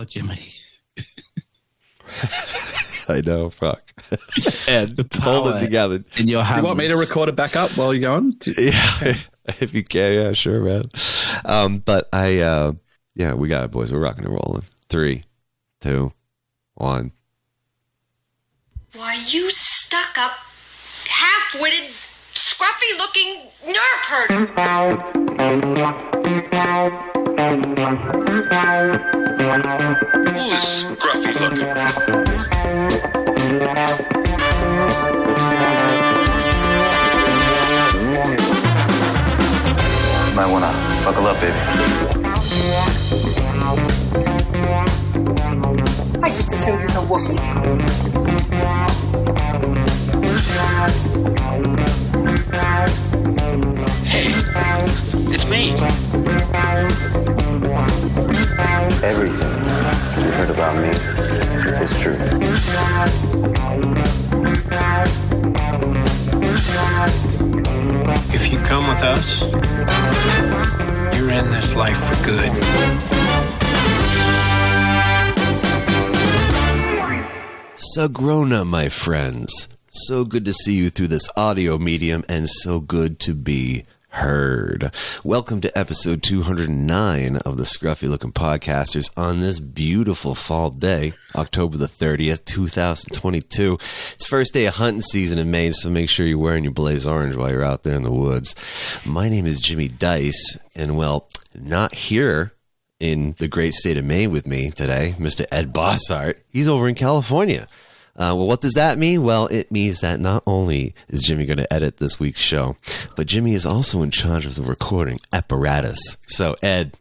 Oh, Jimmy. I know, fuck. and just hold it together. In your hands. You want me to record it back up while you're going? Yeah, if you can, yeah, sure, man. Um, but I, uh, yeah, we got it, boys. We're rocking and rolling. Three, two, one. Why, you stuck up, half witted, scruffy looking nerf herder. Who's scruffy looking? Might wanna buckle up, baby. I just assumed it's a Wookiee. Hey, it's me. Everything you heard about me is true. If you come with us, you're in this life for good. Sagrona, my friends. So good to see you through this audio medium and so good to be heard. Welcome to episode 209 of the Scruffy Looking Podcasters on this beautiful fall day, October the 30th, 2022. It's first day of hunting season in Maine, so make sure you're wearing your blaze orange while you're out there in the woods. My name is Jimmy Dice, and well, not here in the great state of Maine with me today, Mr. Ed Bossart. He's over in California. Uh, well, what does that mean? Well, it means that not only is Jimmy going to edit this week's show, but Jimmy is also in charge of the recording apparatus. So, Ed,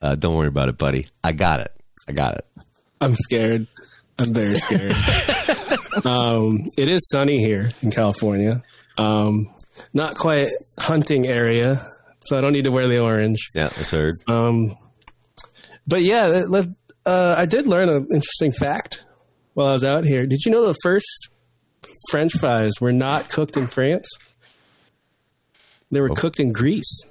uh, don't worry about it, buddy. I got it. I got it. I'm scared. I'm very scared. um, it is sunny here in California. Um, not quite hunting area, so I don't need to wear the orange. Yeah, that's heard. Um, but yeah, uh, I did learn an interesting fact while I was out here. Did you know the first French fries were not cooked in France? They were cooked in Greece.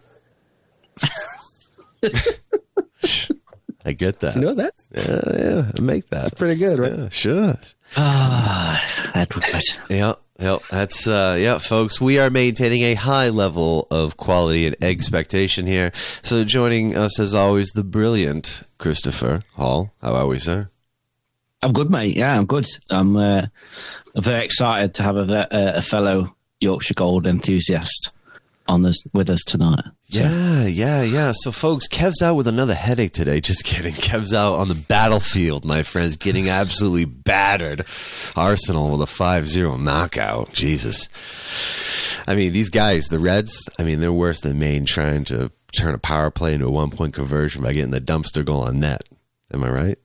I get that. You know that? Yeah, yeah, make that. Pretty good, right? Yeah, sure. Ah, Edward. Yeah, yeah, that's uh, yeah, folks. We are maintaining a high level of quality and expectation here. So, joining us as always, the brilliant Christopher Hall. How are we, sir? I'm good, mate. Yeah, I'm good. I'm uh, very excited to have a, uh, a fellow Yorkshire Gold enthusiast on us with us tonight. So, Yeah, yeah, yeah. So, folks, Kev's out with another headache today. Just kidding. Kev's out on the battlefield, my friends, getting absolutely battered. Arsenal with a 5 0 knockout. Jesus. I mean, these guys, the Reds, I mean, they're worse than Maine trying to turn a power play into a one point conversion by getting the dumpster goal on net. Am I right?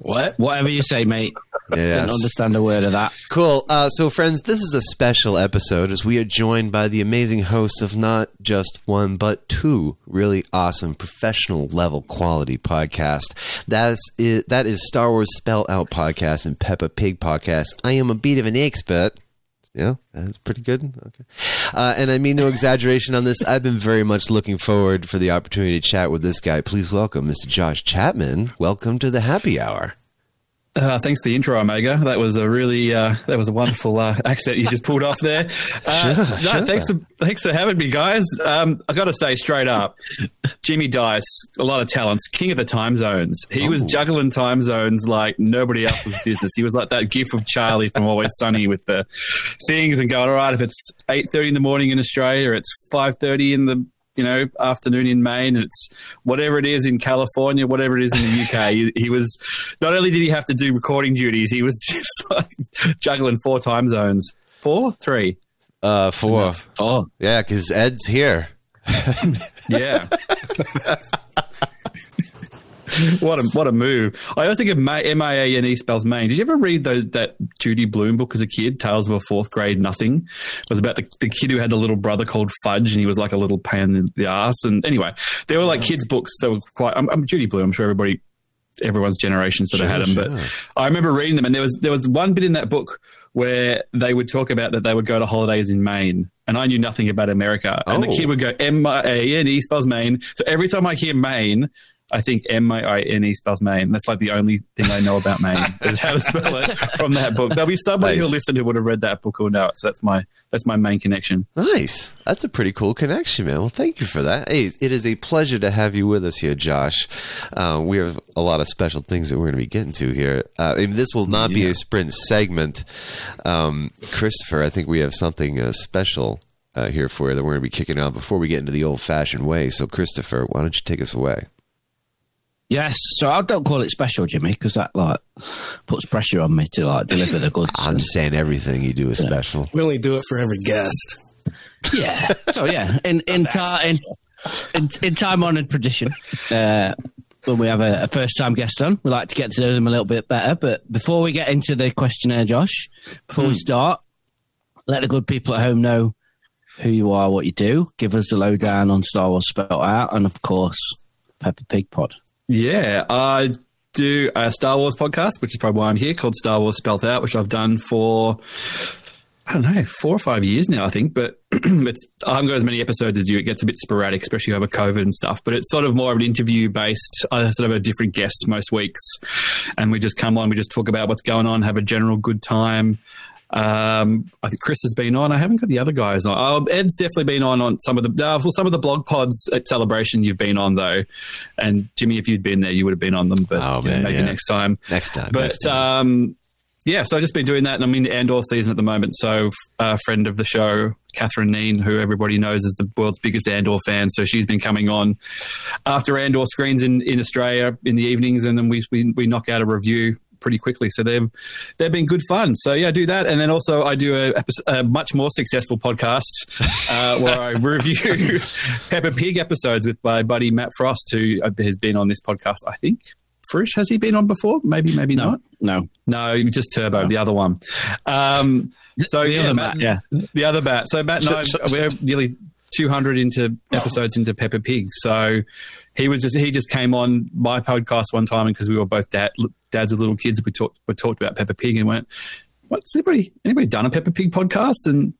What? Whatever you say, mate. Yes. Don't understand a word of that. Cool. Uh, so, friends, this is a special episode as we are joined by the amazing hosts of not just one, but two really awesome professional level quality podcasts. That is, that is Star Wars Spelt Out podcast and Peppa Pig podcast. I am a bit of an expert. Yeah, that's pretty good. Okay. Uh, and I mean no exaggeration on this. I've been very much looking forward for the opportunity to chat with this guy. Please welcome Mr. Josh Chapman. Welcome to the happy hour. Uh, thanks for the intro, Omega. That was a really uh, that was a wonderful uh, accent you just pulled off there. Uh, Sure, no, sure. Thanks for thanks for having me, guys. Um, I got to say straight up, Jimmy Dice, a lot of talents, king of the time zones. He was Oh. juggling time zones like nobody else's business. He was like that gif of Charlie from Always Sunny with the things and going, all right, if it's eight thirty in the morning in Australia, it's five thirty in the you know afternoon in Maine, and it's whatever it is in California, whatever it is in the UK. he, he was not only did he have to do recording duties, he was just like juggling four time zones. Four, three, Uh, four. Oh, Yeah, because Ed's here. yeah. what a what a move! I always think of Ma- M I A N E spells Maine. Did you ever read those, that Judy Blume book as a kid? Tales of a Fourth Grade Nothing. It was about the, the kid who had a little brother called Fudge, and he was like a little pain in the ass. And anyway, they were like kids' books that were quite. I'm, I'm Judy Blume. I'm sure everybody everyone's generation sort of Sure, had them. sure. But I remember reading them, and there was there was one bit in that book where they would talk about that they would go to holidays in Maine, and I knew nothing about America. And the Oh. kid would go M I A N E spells Maine. So every time I hear Maine, I think M A I N E spells Maine. That's like the only thing I know about Maine is how to spell it from that book. There'll be somebody Nice. who'll listen who would have read that book who'll know it. So that's my that's my main connection. Nice. That's a pretty cool connection, man. Well, thank you for that. Hey, it is a pleasure to have you with us here, Josh. Uh, we have a lot of special things that we're going to be getting to here. Uh, this will not be a sprint segment. Um, Christopher, I think we have something uh, special uh, here for you that we're going to be kicking out before we get into the old fashioned way. So, Christopher, why don't you take us away? Yes, so I don't call it special, Jimmy, because that like puts pressure on me to like deliver the goods. I'm just saying everything you do is special. We only do it for every guest. yeah. So yeah, in in ti- in, in, in time honoured tradition, uh, when we have a, a first time guest on, we like to get to know them a little bit better. But before we get into the questionnaire, Josh, before we start, let the good people at home know who you are, what you do. Give us the lowdown on Star Wars spelled out, and of course, Peppa Pig Pod. Yeah, I do a Star Wars podcast, which is probably why I'm here, called Star Wars Spelt Out, which I've done for I don't know four or five years now, I think. But it's I haven't got as many episodes as you. It gets a bit sporadic, especially over COVID and stuff. But it's sort of more of an interview based. I sort of a different guest most weeks, and we just come on, we just talk about what's going on, have a general good time. Um, I think Chris has been on. I haven't got the other guys on. Oh, Ed's definitely been on on some of the uh, for some of the blog pods at Celebration. You've been on though, and Jimmy, if you'd been there, you would have been on them. But Oh, you know, maybe yeah. next time. Next time. But next time. um, yeah, so I've just been doing that, and I'm in the Andor season at the moment. So a friend of the show, Catherine Neen, who everybody knows is the world's biggest Andor fan, so she's been coming on after Andor screens in, in Australia in the evenings, and then we, we we knock out a review pretty quickly. So they've they've been good fun. So yeah, I do that, and then also I do a, a much more successful podcast uh, where I review Peppa Pig episodes with my buddy Matt Frost, who has been on this podcast. I think. Frisch, has he been on before? Maybe, maybe not. No, No, just Turbo, the other one. Um, so The yeah, other Matt, Matt, yeah. the other Matt. So Matt and I, we're nearly 200 into episodes into Peppa Pig. So he was just he just came on my podcast one time because we were both dad, dads of little kids. We talked we talked about Peppa Pig and went, "What's anybody anybody done a Peppa Pig podcast?" And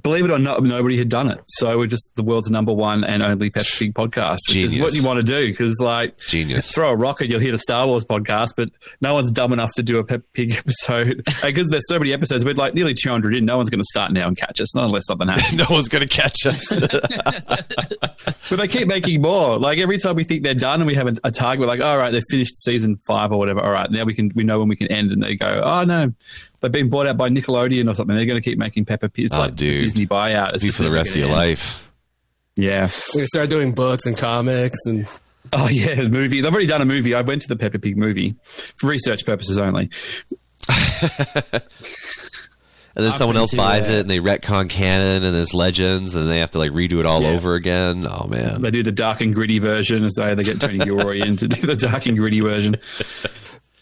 believe it or not, nobody had done it. So we're just the world's number one and only Pig podcast, which is what Genius. you want to do because like Genius. throw a rocket, and you'll hit a Star Wars podcast, but no one's dumb enough to do a Peppa Pig episode because there's so many episodes. We're like nearly 200 in. No one's going to start now and catch us, not unless something happens. no one's going to catch us. but they keep making more. Like every time we think they're done and we have a, a target, we're like, all right, they've finished season five or whatever. All right, now we can we know when we can end. And they go, oh no, they've been bought out by Nickelodeon or something. They're going to keep making Peppa Pig. It's Oh, like dude. Disney buyout. It's Be for the rest of your end. life. Yeah. We start doing books and comics and Oh yeah, movie. They've already done a movie. I went to the Peppa Pig movie for research purposes only. And then I've someone else buys uh, it and they retcon canon and there's legends and they have to like redo it all Yeah. over again. Oh man. They do the dark and gritty version, so they get Tony Gilroy in to do the dark and gritty version.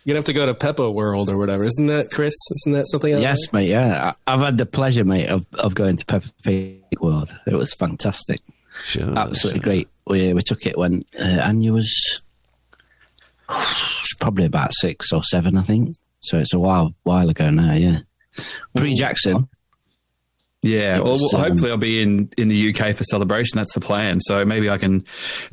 You'd have to go to Peppa World or whatever. Isn't that Chris? Isn't that something else? yes, mate. Yeah, I, I've had the pleasure, mate, of, of going to Peppa Pig World. It was fantastic. Sure, absolutely sure. great. We we took it when uh, Anya was she's probably about six or seven, I think. So it's a while while ago now. Yeah, pre Jackson. Yeah, It well, was, well, um, hopefully I'll be in, in the UK for celebration. That's the plan. So maybe I can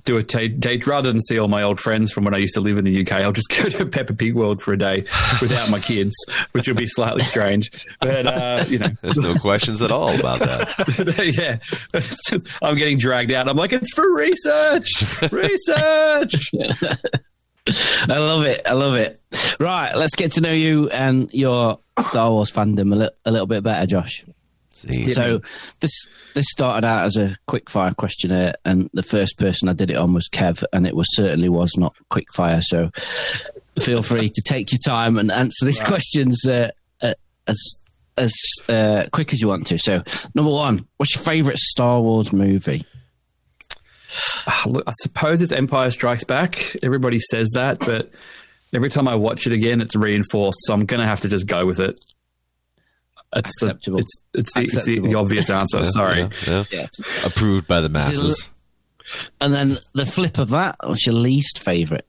do a date rather than see all my old friends from when I used to live in the UK. I'll just go to Peppa Pig World for a day without my kids, which will be slightly strange. But uh, you know, There's no questions at all about that. yeah, I'm getting dragged out. I'm like, it's for research, research. I love it. I love it. Right, let's get to know you and your Star Wars fandom a, li- a little bit better, Josh. See, So this this started out as a quick fire questionnaire, and the first person I did it on was Kev, and it was certainly was not quick fire. So feel free to take your time and answer these questions uh, uh, as as uh, quick as you want to. So number one, what's your favourite Star Wars movie? Ah, Look, I suppose it's Empire Strikes Back. Everybody says that, but every time I watch it again, it's reinforced. So I'm going to have to just go with it. It's Acceptable. The, it's it's the, it's the, Acceptable. the obvious answer. Yeah, Sorry. yeah, yeah. Yeah. Approved by the masses. And then the flip of that, what's your least favourite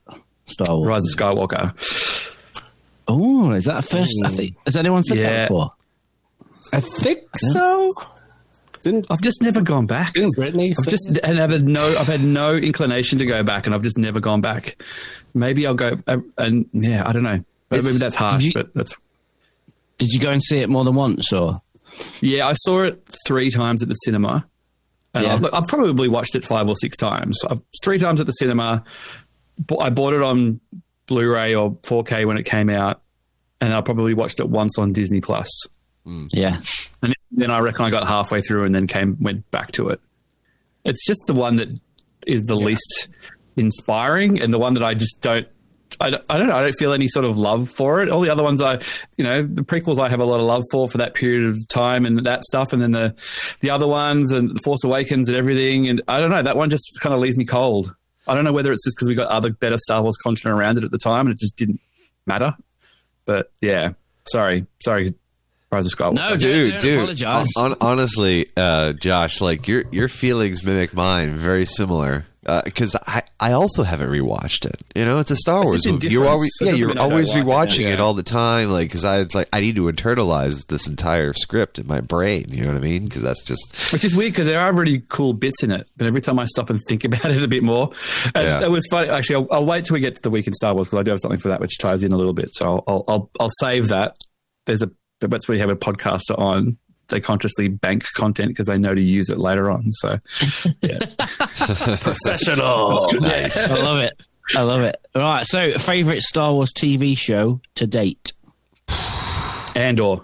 Star Wars? Rise of Skywalker. Oh, is that a first? I think has anyone said that before? I think so. Didn't I've just never gone back. didn't Brittany? I've just that? and I've had no I've had no inclination to go back, and I've just never gone back. Maybe I'll go uh, and yeah, I don't know. Maybe It's- that's harsh, you- but that's Did you go and see it more than once, or yeah. I saw it three times at the cinema, and Yeah. I've, I've probably watched it five or six times. I've, three times at the cinema. I bought it on Blu-ray or 4K when it came out, and I probably watched it once on Disney Plus. Hmm. yeah? And then I reckon I got halfway through and then came went back to it. It's just the one that is the least inspiring and the one that I just don't. I don't, I don't know. I don't feel any sort of love for it. All the other ones, I, you know, the prequels, I have a lot of love for for that period of time and that stuff, and then the, the other ones and the Force Awakens and everything. And I don't know. That one just kind of leaves me cold. I don't know whether it's just because we got other better Star Wars content around it at the time, and it just didn't matter. But yeah, sorry, sorry, Rise of Skywalker. No, dude, don't, don't dude. apologize. hon- honestly, uh, Josh, like your your feelings mimic mine, very similar. Because I, I also haven't rewatched it. You know, it's a Star Wars movie. You're always yeah, you're mean I don't always like it. rewatching it all the time. Like, because I it's like I need to internalize this entire script in my brain. You know what I mean? Because that's just Which is weird because there are really cool bits in it, but every time I stop and think about it a bit more, and Yeah. it was funny. Actually, I'll, I'll wait till we get to the week in Star Wars because I do have something for that which ties in a little bit. So I'll I'll I'll, I'll save that. There's a that's where you have a podcaster on. They consciously bank content because they know to use it later on. So yeah, professional. nice. I love it. I love it. All right. So, favorite Star Wars TV show to date? Andor.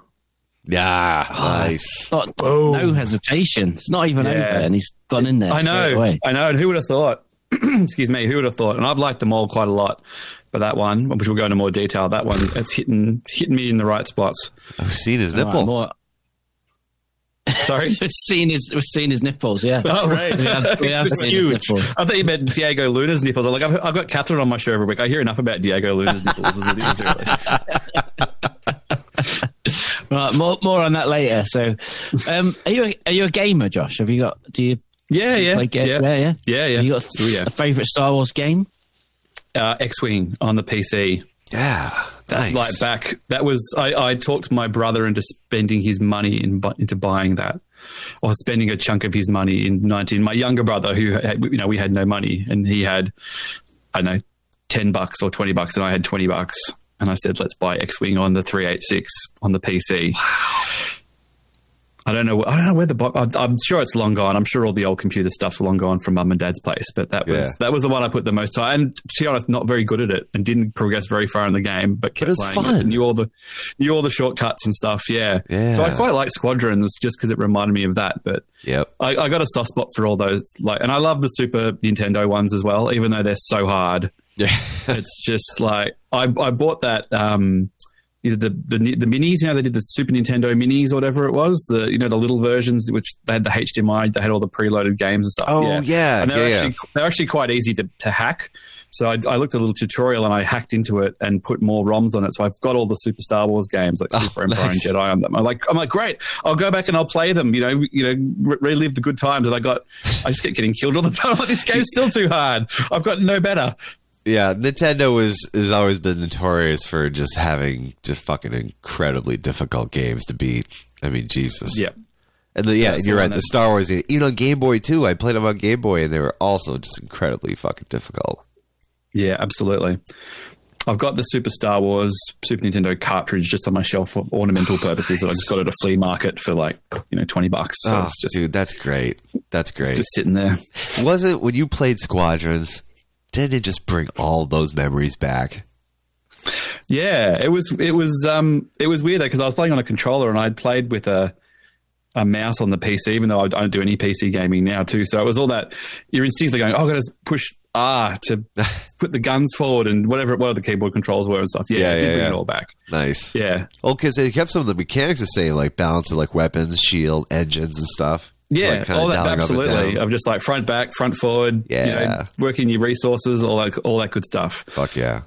Yeah, oh, nice. Not, no hesitation. It's not even Yeah. over, and he's gone in there. I know, away. I know. And who would have thought? excuse me. Who would have thought? And I've liked them all quite a lot. But that one, which we'll go into more detail, that one, it's hitting hitting me in the right spots. I've seen his All right, nipple. more- Sorry. We've seen his, we've seen his nipples. Yeah, Oh, right. We have, we It's huge. nipples. I thought you meant Diego Luna's nipples. I'm like, I've, I've got Catherine on my show every week. I hear enough about Diego Luna's nipples it is, really. Right, more more on that later. So, um, are you a, are you a gamer, Josh? Have you got? Do you Yeah, yeah, play ga- yeah, yeah, yeah, yeah, yeah. Have you got Oh, yeah. a favorite Star Wars game? Uh, X-wing on the PC. Yeah, nice. Like back, that was I, I talked my brother into spending his money in, into buying that, or spending a chunk of his money in nineteen. My younger brother, who had, you know we had no money, and he had I don't know ten bucks or twenty bucks, and I had twenty bucks, and I said let's buy X-wing on the three eight six on the PC. I don't know. I don't know where the. bo- I- I'm sure it's long gone. I'm sure all the old computer stuff's long gone from mum and dad's place. But that was Yeah. that was the one I put the most time. And to be honest, not very good at it, and didn't progress very far in the game. But kept it was playing fun. It, knew all the knew all the shortcuts and stuff. Yeah. Yeah. So I quite like Squadrons just because it reminded me of that. But yeah, I, I got a soft spot for all those. Like, and I love the Super Nintendo ones as well, even though they're so hard Yeah. it's just like I, I bought that um the, the the minis you know they did the super nintendo minis or whatever it was the you know the little versions which they had the hdmi they had all the preloaded games and stuff Oh, yeah, and they're yeah, actually they're actually quite easy to, to hack so I, I looked at a little tutorial and I hacked into it and put more ROMs on it. So I've got all the Super Star Wars games like oh, Super Empire Oh, nice. and Jedi on them. I'm like, I'm like, great. I'll go back and I'll play them. You know, you know, re- relive the good times. And I got, I just kept getting killed all the time. Like, this game's still too hard. I've got no better. Yeah, Nintendo is has always been notorious for just having just fucking incredibly difficult games to beat. I mean, Jesus. Yeah. And the, yeah, you're right. The Star Wars, even on Game Boy too. I played them on Game Boy, and they were also just incredibly fucking difficult. Yeah, absolutely. I've got the Super Star Wars Super Nintendo cartridge just on my shelf for ornamental purposes that I just got at a flea market for like, you know, 20 bucks. So oh, just, dude, that's great. That's great. just sitting there. Was it when you played Squadrons? Did it just bring all those memories back? Yeah, it was it was um it was weird because I was playing on a controller and I'd played with a a mouse on the PC, even though I don't do any PC gaming now too. So it was all that your instincts are going, oh, I got to push R to put the guns forward and whatever whatever the keyboard controls were and stuff. Yeah, Yeah, it yeah, bring yeah. it all back. Nice. Yeah, Well, because they kept some of the mechanics the same, like balance of like weapons, shield, engines, and stuff. So, Yeah, like, all that, dialing up and absolutely. Of just like front, back, front, forward. you know, Yeah. working your resources, all that, all that good stuff. Fuck yeah.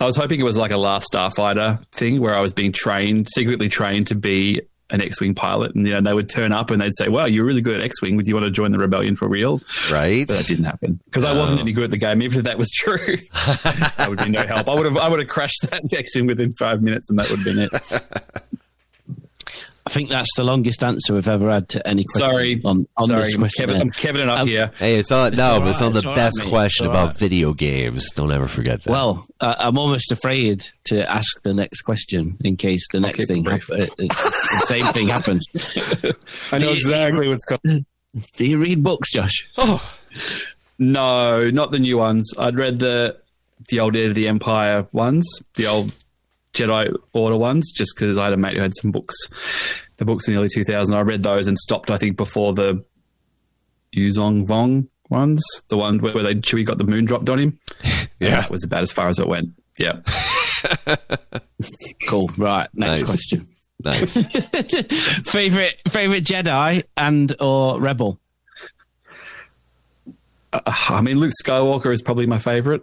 I was hoping it was like a Last Starfighter thing where I was being trained, secretly trained to be an X-wing pilot, and you know they would turn up and they'd say, "Wow, you're really good at X-wing. Would you want to join the rebellion for real?" Right? But that didn't happen because I wasn't any oh. good at the game. Even if that was true, that would be no help. I would have, I would have crashed that X-wing within five minutes, and that would have been it. I think that's the longest answer we've ever had to any question Sorry, on, on sorry, this I'm question. Kevin, I'm Kevin it up Um, here. Hey, it's on. It's no, all but it's right, on the it's best right, mate. question It's about right. video games. Don't ever forget that. Well, uh, I'm almost afraid to ask the next question in case the next keep thing happens. the same thing happens. I know Do you- exactly what's coming. Do you read books, Josh? Oh, No, not the new ones. I'd read the the old Heir of the Empire ones, the old Jedi Order ones, just because I had a mate who had some books, the books in the early 2000s. I read those and stopped, I think, before the Yuuzhan Vong ones, the one where, where they Chewie got the moon dropped on him. yeah. That was about as far as it went. Yeah. Cool. Right. Next Nice. question. Nice. favorite favorite Jedi and or Rebel? Uh, I mean, Luke Skywalker is probably my favorite.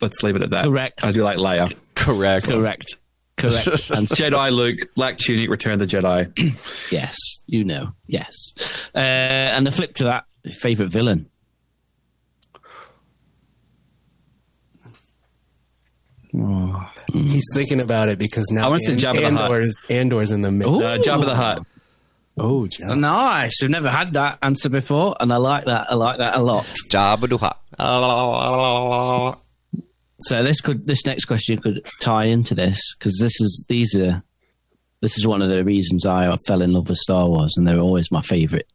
Let's leave it at that. Correct. I do like Leia. Correct. Correct. Correct. and Jedi Luke, Black Tunic, Return of the Jedi. yes, you know. Yes. Uh, and the flip to that, favorite villain. He's thinking about it because now I wanna say An- Jabba the Hutt. Andor's, Andor's in the mix. Ooh. Uh, Jabba the Hutt. Oh, Jabba. Nice. We've never had that answer before, and I like that. I like that a lot. Jabba the Hutt. So this could this next question could tie into this because this is these are this is one of the reasons I fell in love with Star Wars, and they're always my favorite.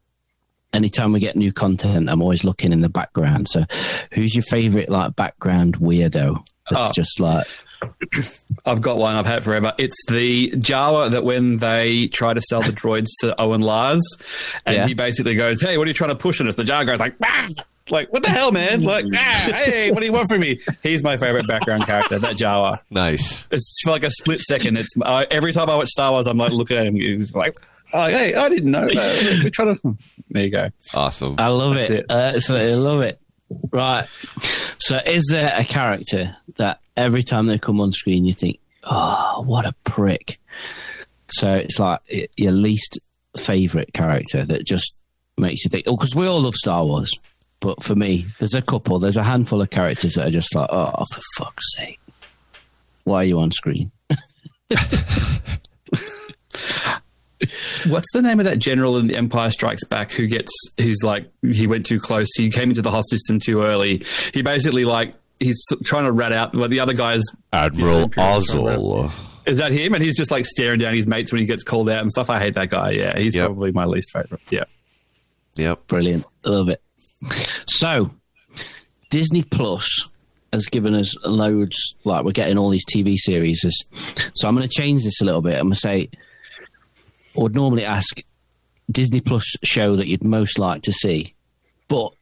Anytime we get new content, I'm always looking in the background. So, who's your favorite like background weirdo? That's Oh. just like I've got one. I've had forever. It's the Jawa that when they try to sell the droids to Owen Lars, and Yeah. he basically goes, "Hey, what are you trying to push on us?" The Jawa goes like, "Bah!" Like, what the hell, man? Like, ah, hey, what do you want from me? He's my favorite background character. That Jawa. Nice. It's for like a split second. It's uh, every time I watch Star Wars, I'm like looking at him. He's like, "Oh, hey, I didn't know that. We're trying to." There you go. Awesome. I love That's it. it. Uh, so I love it. Right. So, is there a character that every time they come on screen you think, "Oh, what a prick"? So it's like your least favorite character that just makes you think. Oh, because we all love Star Wars, but for me, there's a couple. There's a handful of characters that are just like, "Oh, for fuck's sake, why are you on screen?" What's the name of that general in Empire Strikes Back who gets who's like he went too close, he came into the hot system too early. He basically like he's trying to rat out well the other guys Admiral Yeah, Ozzel. is that him? And he's just like staring down his mates when he gets called out and stuff. I hate that guy. Yeah, he's Yep. probably my least favorite. Yeah. Yep. Brilliant. Love it. So, Disney Plus has given us loads, like we're getting all these TV series. So, I'm going to change this a little bit. I'm going to say, I would normally ask Disney Plus show that you'd most like to see, but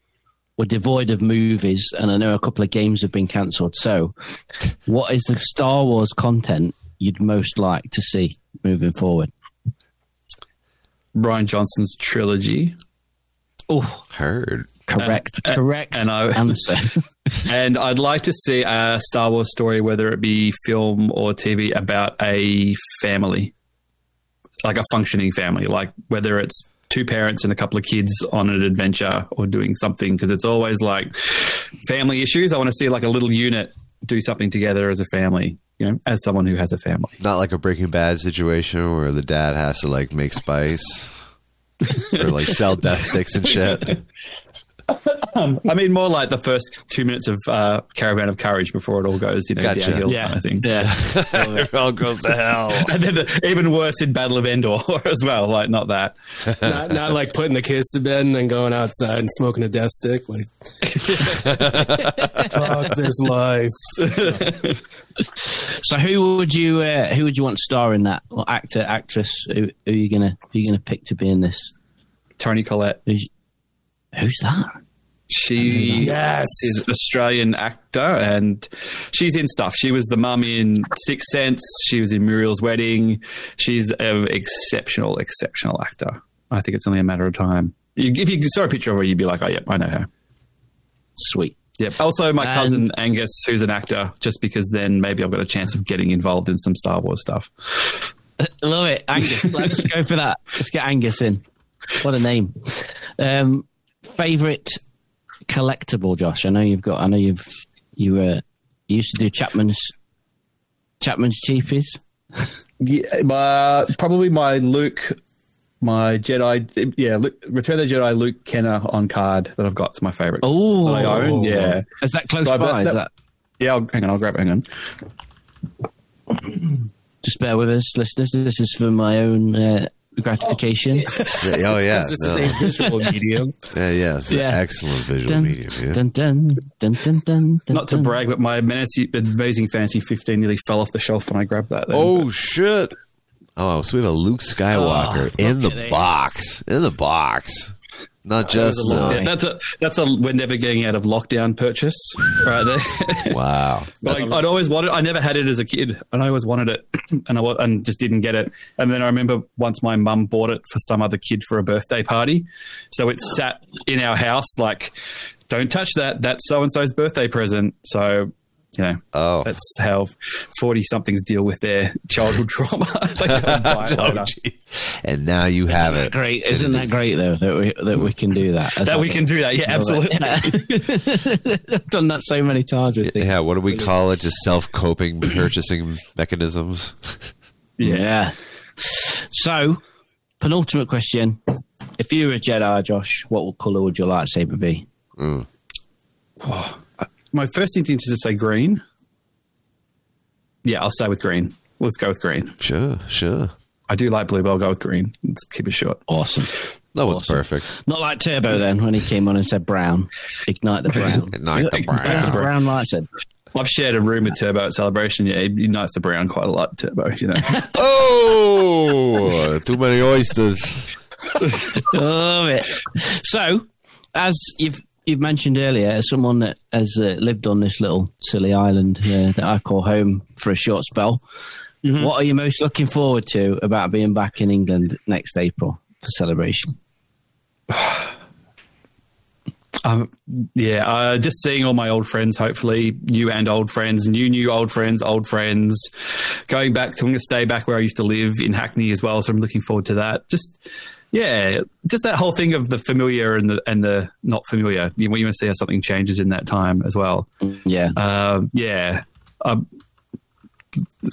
we're devoid of movies, and I know a couple of games have been cancelled. So, what is the Star Wars content you'd most like to see moving forward? Rian Johnson's trilogy. Oh, Heard. Correct, Uh, uh, correct and I- answer. and I'd like to see a Star Wars story, whether it be film or TV, about a family, like a functioning family, like whether it's two parents and a couple of kids on an adventure or doing something, because it's always like family issues. I want to see like a little unit do something together as a family, you know, as someone who has a family. Not like a Breaking Bad situation where the dad has to like make spice or like sell death sticks and shit. I mean, more like the first two minutes of uh, Caravan of Courage before it all goes, you know, Gotcha. downhill yeah, kind of thing. yeah. it all goes to hell. And then the, even worse in Battle of Endor as well. Like, not that. not, not like putting the kids to bed and then going outside and smoking a death stick. Like, fuck this life. So who would you uh, who would you want to star in that? Or actor, actress? Who, who are you gonna who are you gonna pick to be in this? Toni Collette. Who's, who's that? She Yes. is an Australian actor and she's in stuff. She was the mum in Sixth Sense. She was in Muriel's Wedding. She's an exceptional, exceptional actor. I think it's only a matter of time. If you saw a picture of her, you'd be like, oh, yep, I know her. Sweet. Yep. Also, my And- cousin Angus, who's an actor, just because then maybe I've got a chance of getting involved in some Star Wars stuff. Love it, Angus. Let's go for that. Let's get Angus in. What a name. Um, favorite collectible, Josh. I know you've got. I know you've you were you used to do Chapman's Chapman's cheapies. Yeah, my, probably my Luke, my Jedi. Yeah, Luke, Return of the Jedi Luke Kenner on card that I've got. It's my favorite. Oh, I own. Yeah, Is that close So by? Is that- that? yeah. I'll, hang on, I'll grab. it, Hang on. Just bear with us, listeners. This is for my own uh, gratification. So- oh yeah, This no. is a visual medium. yeah, yeah. It's Yeah. an excellent visual Dun, medium. Yeah. dun, dun, dun, dun, dun, dun, Not to brag, but my Fantasy, Amazing Fantasy 15 nearly fell off the shelf when I grabbed that. then. Oh shit! Oh, so we have a Luke Skywalker Oh, in the look at it. box. In the box. Not just was a lot. The. that's a that's a we're never getting out of lockdown purchase right there. Wow. like I'd always wanted. I never had it as a kid, and I always wanted it, and I and just didn't get it. And then I remember once my mum bought it for some other kid for a birthday party, so it sat in our house like, don't touch that. That's so and so's birthday present. So. You know, Oh. that's how forty somethings deal with their childhood trauma. Oh, and now you have it. Great, isn't that great though that we that we can do that? that we can do that. Yeah, absolutely. I've done that so many times with things. Yeah, what do we call it? Just self coping purchasing mechanisms. Yeah. So, penultimate question: If you were a Jedi, Josh, what color would your lightsaber be? Mm. My first instinct is to say green. Yeah, I'll say with green. Let's go with green. Sure, sure. I do like blue, but I'll go with green. Let's keep it short. Awesome. That was perfect. Not like Turbo then when he came on and said brown. Ignite the brown. Ignite the There's the brown. brown lightsaber. I've shared a room with Turbo at Celebration. Yeah, he unites the brown quite a lot, Turbo, you know. Oh, too many oysters. Love it. So, as you've you've mentioned earlier, as someone that has uh, lived on this little silly island uh, that I call home for a short spell, what are you most looking forward to about being back in England next April for celebration? Um, yeah, uh, just seeing all my old friends, hopefully new and old friends, new new old friends, old friends. Going back to, I'm going to stay back where I used to live in Hackney as well, so I'm looking forward to that. Just yeah, just that whole thing of the familiar and the and the not familiar. You, you want to see how something changes in that time as well. Yeah. Um, yeah, um,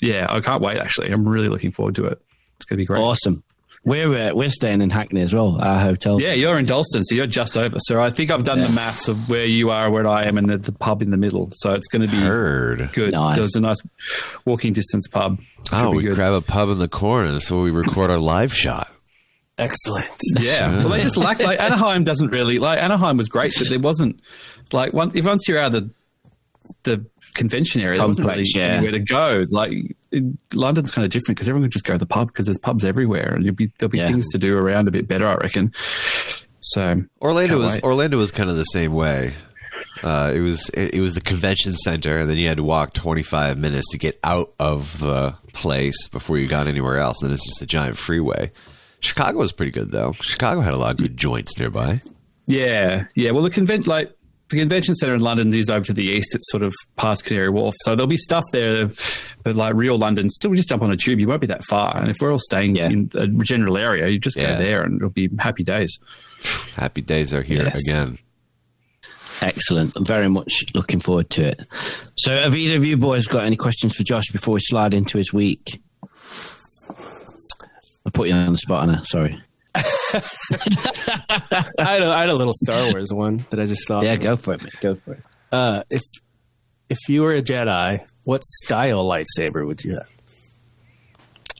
yeah, I can't wait. Actually, I'm really looking forward to it. It's going to be great. Awesome. We're uh, we're staying in Hackney as well, our hotel. Yeah, you're in Dalston, so you're just over. So I think I've done the maths of where you are, where I am, and the, the pub in the middle. So it's going to be Heard. good. Nice. There's a nice walking distance pub. Oh, Should be we good. grab a pub in the corner so we record our live shot. Excellent. Yeah, well, they just lack like Anaheim doesn't really like Anaheim was great, but there wasn't like once if once you're out of the the convention area, there wasn't really yeah. anywhere to go. Like in, London's kind of different because everyone can just go to the pub because there's pubs everywhere, and you'll be, there'll be Yeah. things to do around a bit better, I reckon. So Orlando was wait. Orlando was kind of the same way. Uh, it was it, it was the convention center, and then you had to walk 25 minutes to get out of the place before you got anywhere else. And it's just a giant freeway. Chicago was pretty good though. Chicago had a lot of good joints nearby. Yeah, yeah. Well, the convent like the convention center in London is over to the east. It's sort of past Canary Wharf, so there'll be stuff there. But like real London, still just jump on a tube. You won't be that far, and if we're all staying Yeah. in a general area, you just Yeah. go there, and it'll be happy days. Happy days are here Yes. again. Excellent. I'm very much looking forward to it. So, have either of you boys got any questions for Josh before we slide into his week? I put you on the spot, Anna. Sorry. I had, a, I had a little Star Wars one that I just thought. Yeah, of. go for it, mate. Go for it. Uh, if if you were a Jedi, what style lightsaber would you have?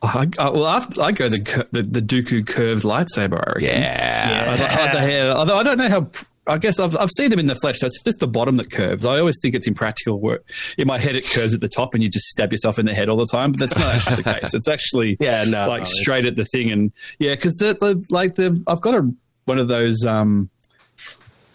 I, I, well, I, I go the, the the Dooku curved lightsaber. I reckon. Yeah. I, I, I, yeah, although I don't know how. I guess I've, I've seen them in the flesh. So it's just the bottom that curves. I always think it's impractical. Where in my head it curves at the top, and you just stab yourself in the head all the time. But that's not actually the case. It's actually Yeah, no, like it's- straight at the thing. And yeah, because the, the like the I've got a one of those. um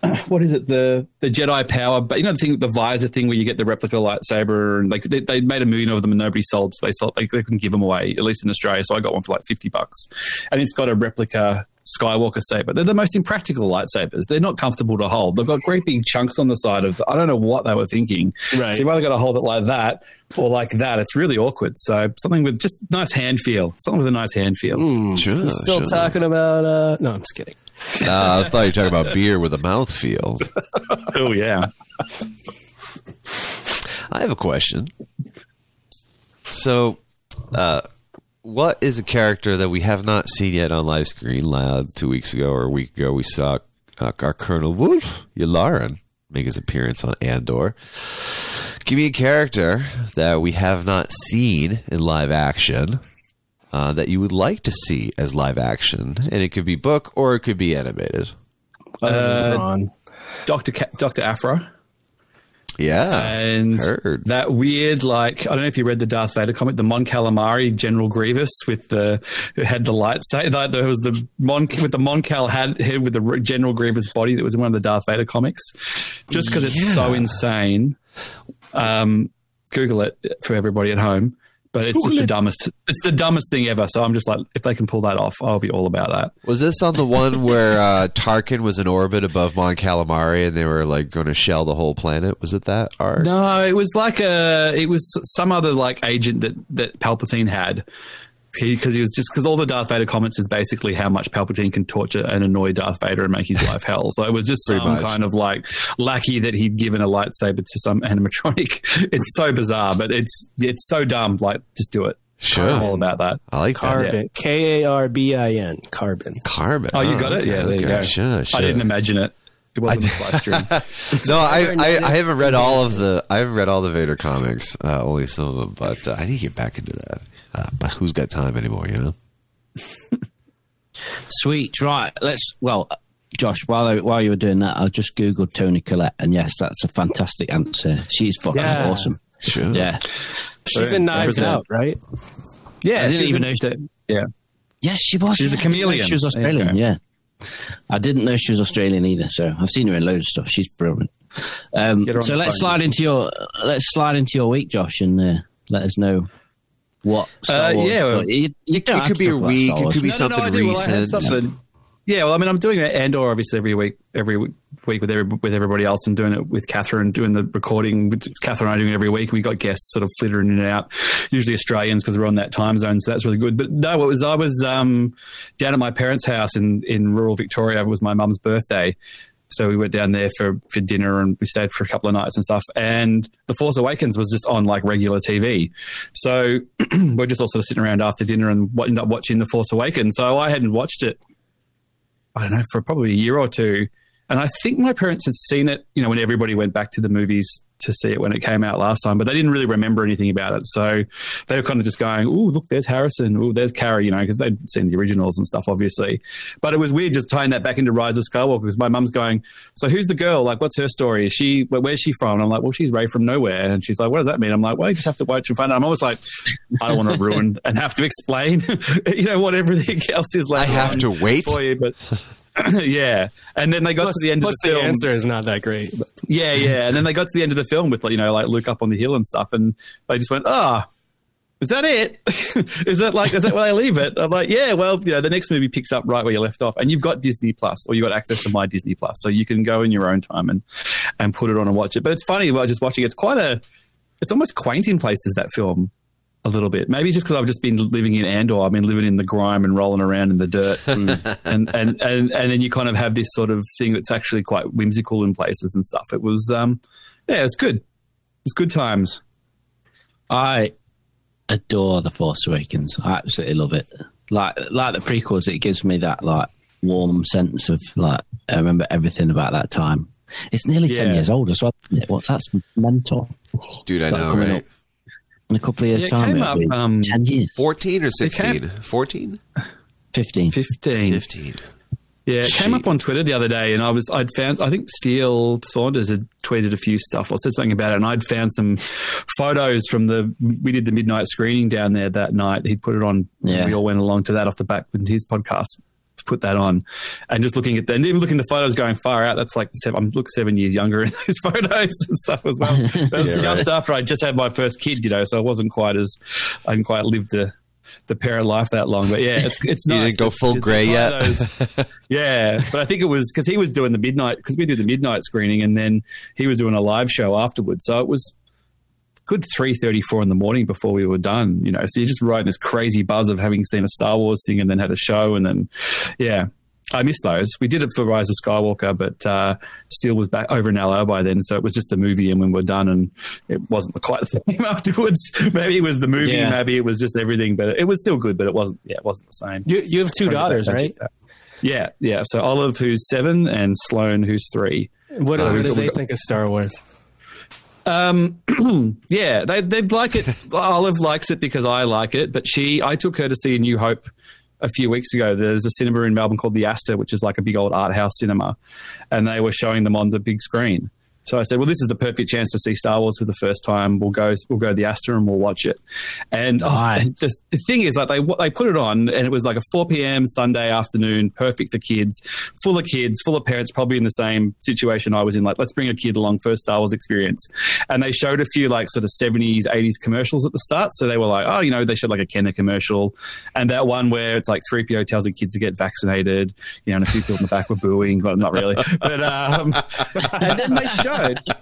what is it the the Jedi power? But you know the thing, the visor thing where you get the replica lightsaber, and like they, they made a million of them and nobody sold, so they sold they, they couldn't give them away at least in Australia. So I got one for like fifty bucks, and it's got a replica Skywalker saber. They're the most impractical lightsabers. They're not comfortable to hold. They've got great big chunks on the side of. I don't know what they were thinking. Right. So you've either got to hold it like that or like that. It's really awkward. So something with just nice hand feel. Something with a nice hand feel. Sure. Still sure. talking about? Uh, no, I'm just kidding. Uh, I thought you were talking about beer with a mouth feel. Oh yeah. I have a question. So, uh, what is a character that we have not seen yet on live screen? Loud two weeks ago or a week ago, we saw uh, our Colonel Wolf Yularen make his appearance on Andor. Give me a character that we have not seen in live action uh, that you would like to see as live action, and it could be book or it could be animated. Uh, Doctor Ca- Doctor Aphra. Yeah, and heard. that weird like I don't know if you read the Darth Vader comic, the Mon Calamari General Grievous with the who had the lightsaber. Like, there was the Mon with the Mon Cal had head with the General Grievous body that was in one of the Darth Vader comics. Just because it's so insane. Um, Google it for everybody at home. But it's just the dumbest. It's the dumbest thing ever. So I'm just like, if they can pull that off, I'll be all about that. Was this on the one where uh, Tarkin was in orbit above Mon Calamari and they were like going to shell the whole planet? Was it that arc? No, it was like a. It was some other like agent that that Palpatine had. Because he, was just because all the Darth Vader comments is basically how much Palpatine can torture and annoy Darth Vader and make his life hell. So it was just Pretty some much. kind of like lackey that he'd given a lightsaber to some animatronic. It's so bizarre, but it's it's so dumb. Like, just do it. Sure. I'm all about that. I like that. Karbin. K A R B I N. Karbin. Karbin. Oh, you got oh, it. Yeah, there you go. Sure, sure. I didn't imagine it. It wasn't a slice stream. No, I, I, I haven't read all of the I haven't read all the Vader comics, uh, only some of them. But uh, I need to get back into that. Uh, but who's got time anymore? You know. Sweet, right? Let's. Well, Josh, while I, while you were doing that, I just googled Toni Collette, and yes, that's a fantastic answer. She's fucking Yeah. awesome. Sure. Yeah, She's in Knives Represent. Out, right? Yeah, I didn't even know That, Yeah. yes, she was. She's a yeah, I didn't chameleon. She was There Australian. go. Yeah, I didn't know she was Australian either. So I've seen her in loads of stuff. She's brilliant. Um, Get her on so let's phone. slide into your let's slide into your week, Josh, and uh, let us know what. Star Uh, Wars- yeah, well, you, you it could be a week, it could be No, no, something no, I do. Well, recent. something- Yeah, well, I mean, I'm doing it Andor obviously every week, every week with every, with everybody else, and doing it with Catherine, doing the recording. With Catherine and I doing it every week. We got guests sort of flittering in and out, usually Australians because we're on that time zone, so that's really good. But no, it was I was um, down at my parents' house in in rural Victoria. It was my mum's birthday. So we went down there for, for dinner and we stayed for a couple of nights and stuff. And The Force Awakens was just on like regular TV. So we're just all sort of sitting around after dinner and ended up watching The Force Awakens. So I hadn't watched it I don't know, for probably a year or two. And I think my parents had seen it, you know, when everybody went back to the movies to see it when it came out last time, but they didn't really remember anything about it. So they were kind of just going, oh, look, there's Harrison. Oh, there's Carrie, you know, because they'd seen the originals and stuff, obviously. But it was weird just tying that back into Rise of Skywalker because my mum's going, so who's the girl? Like, what's her story? Is she, where- where's she from? And I'm like, well, she's Rey from nowhere. And she's like, what does that mean? I'm like, well, you just have to watch and find out. I'm always like, I don't want to ruin and have to explain, you know, what everything else is like. I have to wait. For you, but yeah. And then they got Plus, to the end plus of the film. the, film. answer is not that great. But Yeah, yeah. And then they got to the end of the film with like, you know, like Luke up on the hill and stuff, and they just went, ah. is that it? is that like is that where I leave it? I'm like, yeah. Well, you know, the next movie picks up right where you left off, and you've got Disney Plus, or you've got access to my Disney Plus, so you can go in your own time and and put it on and watch it. But it's funny while just watching. it, It's quite a, it's almost quaint in places that film a little bit. Maybe just because I've just been living in Andor, I've been living in the grime and rolling around in the dirt, and, and, and and and then you kind of have this sort of thing that's actually quite whimsical in places and stuff. It was, um, yeah, it's good. It's good times. I adore the Force Awakens. I absolutely love it. Like like the prequels, it gives me that like warm sense of like I remember everything about that time. It's nearly ten years old as well. Isn't it? What's that's mental. Dude, I Start know, right? up. In a couple of years' Yeah, it time, came up, um, ten years, 14 or came- 16? 14? fifteen. Fifteen. 15. Yeah, it came up on Twitter the other day, and I was I'd found I think Steele Saunders had tweeted a few stuff or said something about it, and I'd found some photos from the we did the midnight screening down there that night. He'd put it on. Yeah. we all went along to that off the back with his podcast. Put that on, and just looking at and even looking at the photos going far out. That's like seven, I'm look seven years younger in those photos and stuff as well. That was Yeah, just right. after I just had my first kid, you know, so I wasn't quite as I didn't quite live the the parent life that long. But yeah, it's it's You nice. didn't go full grey yet? those- yeah, but I think it was because he was doing the midnight because we did the midnight screening, and then he was doing a live show afterwards. So it was good three thirty four in the morning before we were done. You know, so you're just riding this crazy buzz of having seen a Star Wars thing and then had a show, and then yeah. I missed those. We did it for Rise of Skywalker, but uh, Steele was back over in LA by then, so it was just the movie, and when we're done, and it wasn't quite the same afterwards. maybe it was the movie, Yeah. maybe it was just everything, but it was still good, but it wasn't. Yeah, it wasn't the same. You you have two daughters, right? Yeah, yeah. So Olive, who's seven, and Sloane, who's three. What, So what do they think of Star Wars? Um, yeah, they they like it. Olive likes it because I like it, but she, I took her to see A New Hope a few weeks ago. There's a cinema in Melbourne called the Astor, which is like a big old art house cinema, and they were showing them on the big screen. So I said, "Well, this is the perfect chance to see Star Wars for the first time. We'll go, we'll go to the Astor and we'll watch it." And, oh, and the, the thing is, like they they put it on, and it was like a 4 p.m. Sunday afternoon, perfect for kids, full of kids, full of parents, probably in the same situation I was in. Like, let's bring a kid along, first Star Wars experience. And they showed a few like sort of 70s, 80s commercials at the start. So they were like, oh, you know, they showed like a Kenner commercial, and that one where it's like 3PO tells the kids to get vaccinated, you know, and a few people in the back were booing, but not really. But um, and then they showed,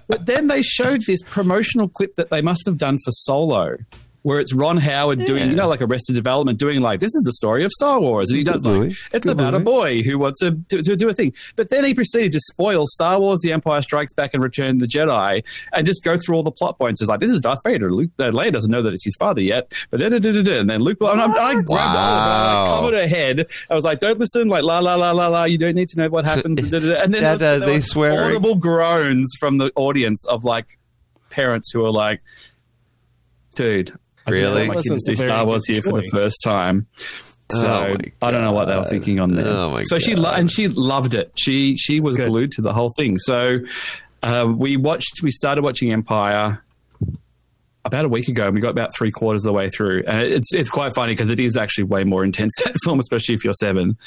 but then they showed this promotional clip that they must have done for Solo. Where it's Ron Howard doing, you know, like Arrested Development, doing like this is the story of Star Wars, and he does like it's Good about a boy who wants to, to, to do a thing. But then he proceeded to spoil Star Wars, The Empire Strikes Back, and Return of the Jedi, and just go through all the plot points. It's like this is Darth Vader. Luke uh, Leia doesn't know that it's his father yet, but da. and then Luke. And I'm, I grabbed Wow. Oliver, I covered her head. I was like, "Don't listen!" Like la la la la la. You don't need to know what happens. da. And then Dad, there was- they swear audible groans from the audience of like parents who are like, "Dude." I just Really? want my kid to Wasn't see Star Wars good here for the first time. So Oh I don't know what they were thinking on there. Oh my so she lo- and she loved it. She she was glued to the whole thing. So uh, we watched. We started watching Empire about a week ago, and we got about three quarters of the way through. And it's it's quite funny because it is actually way more intense that film, especially if you're seven.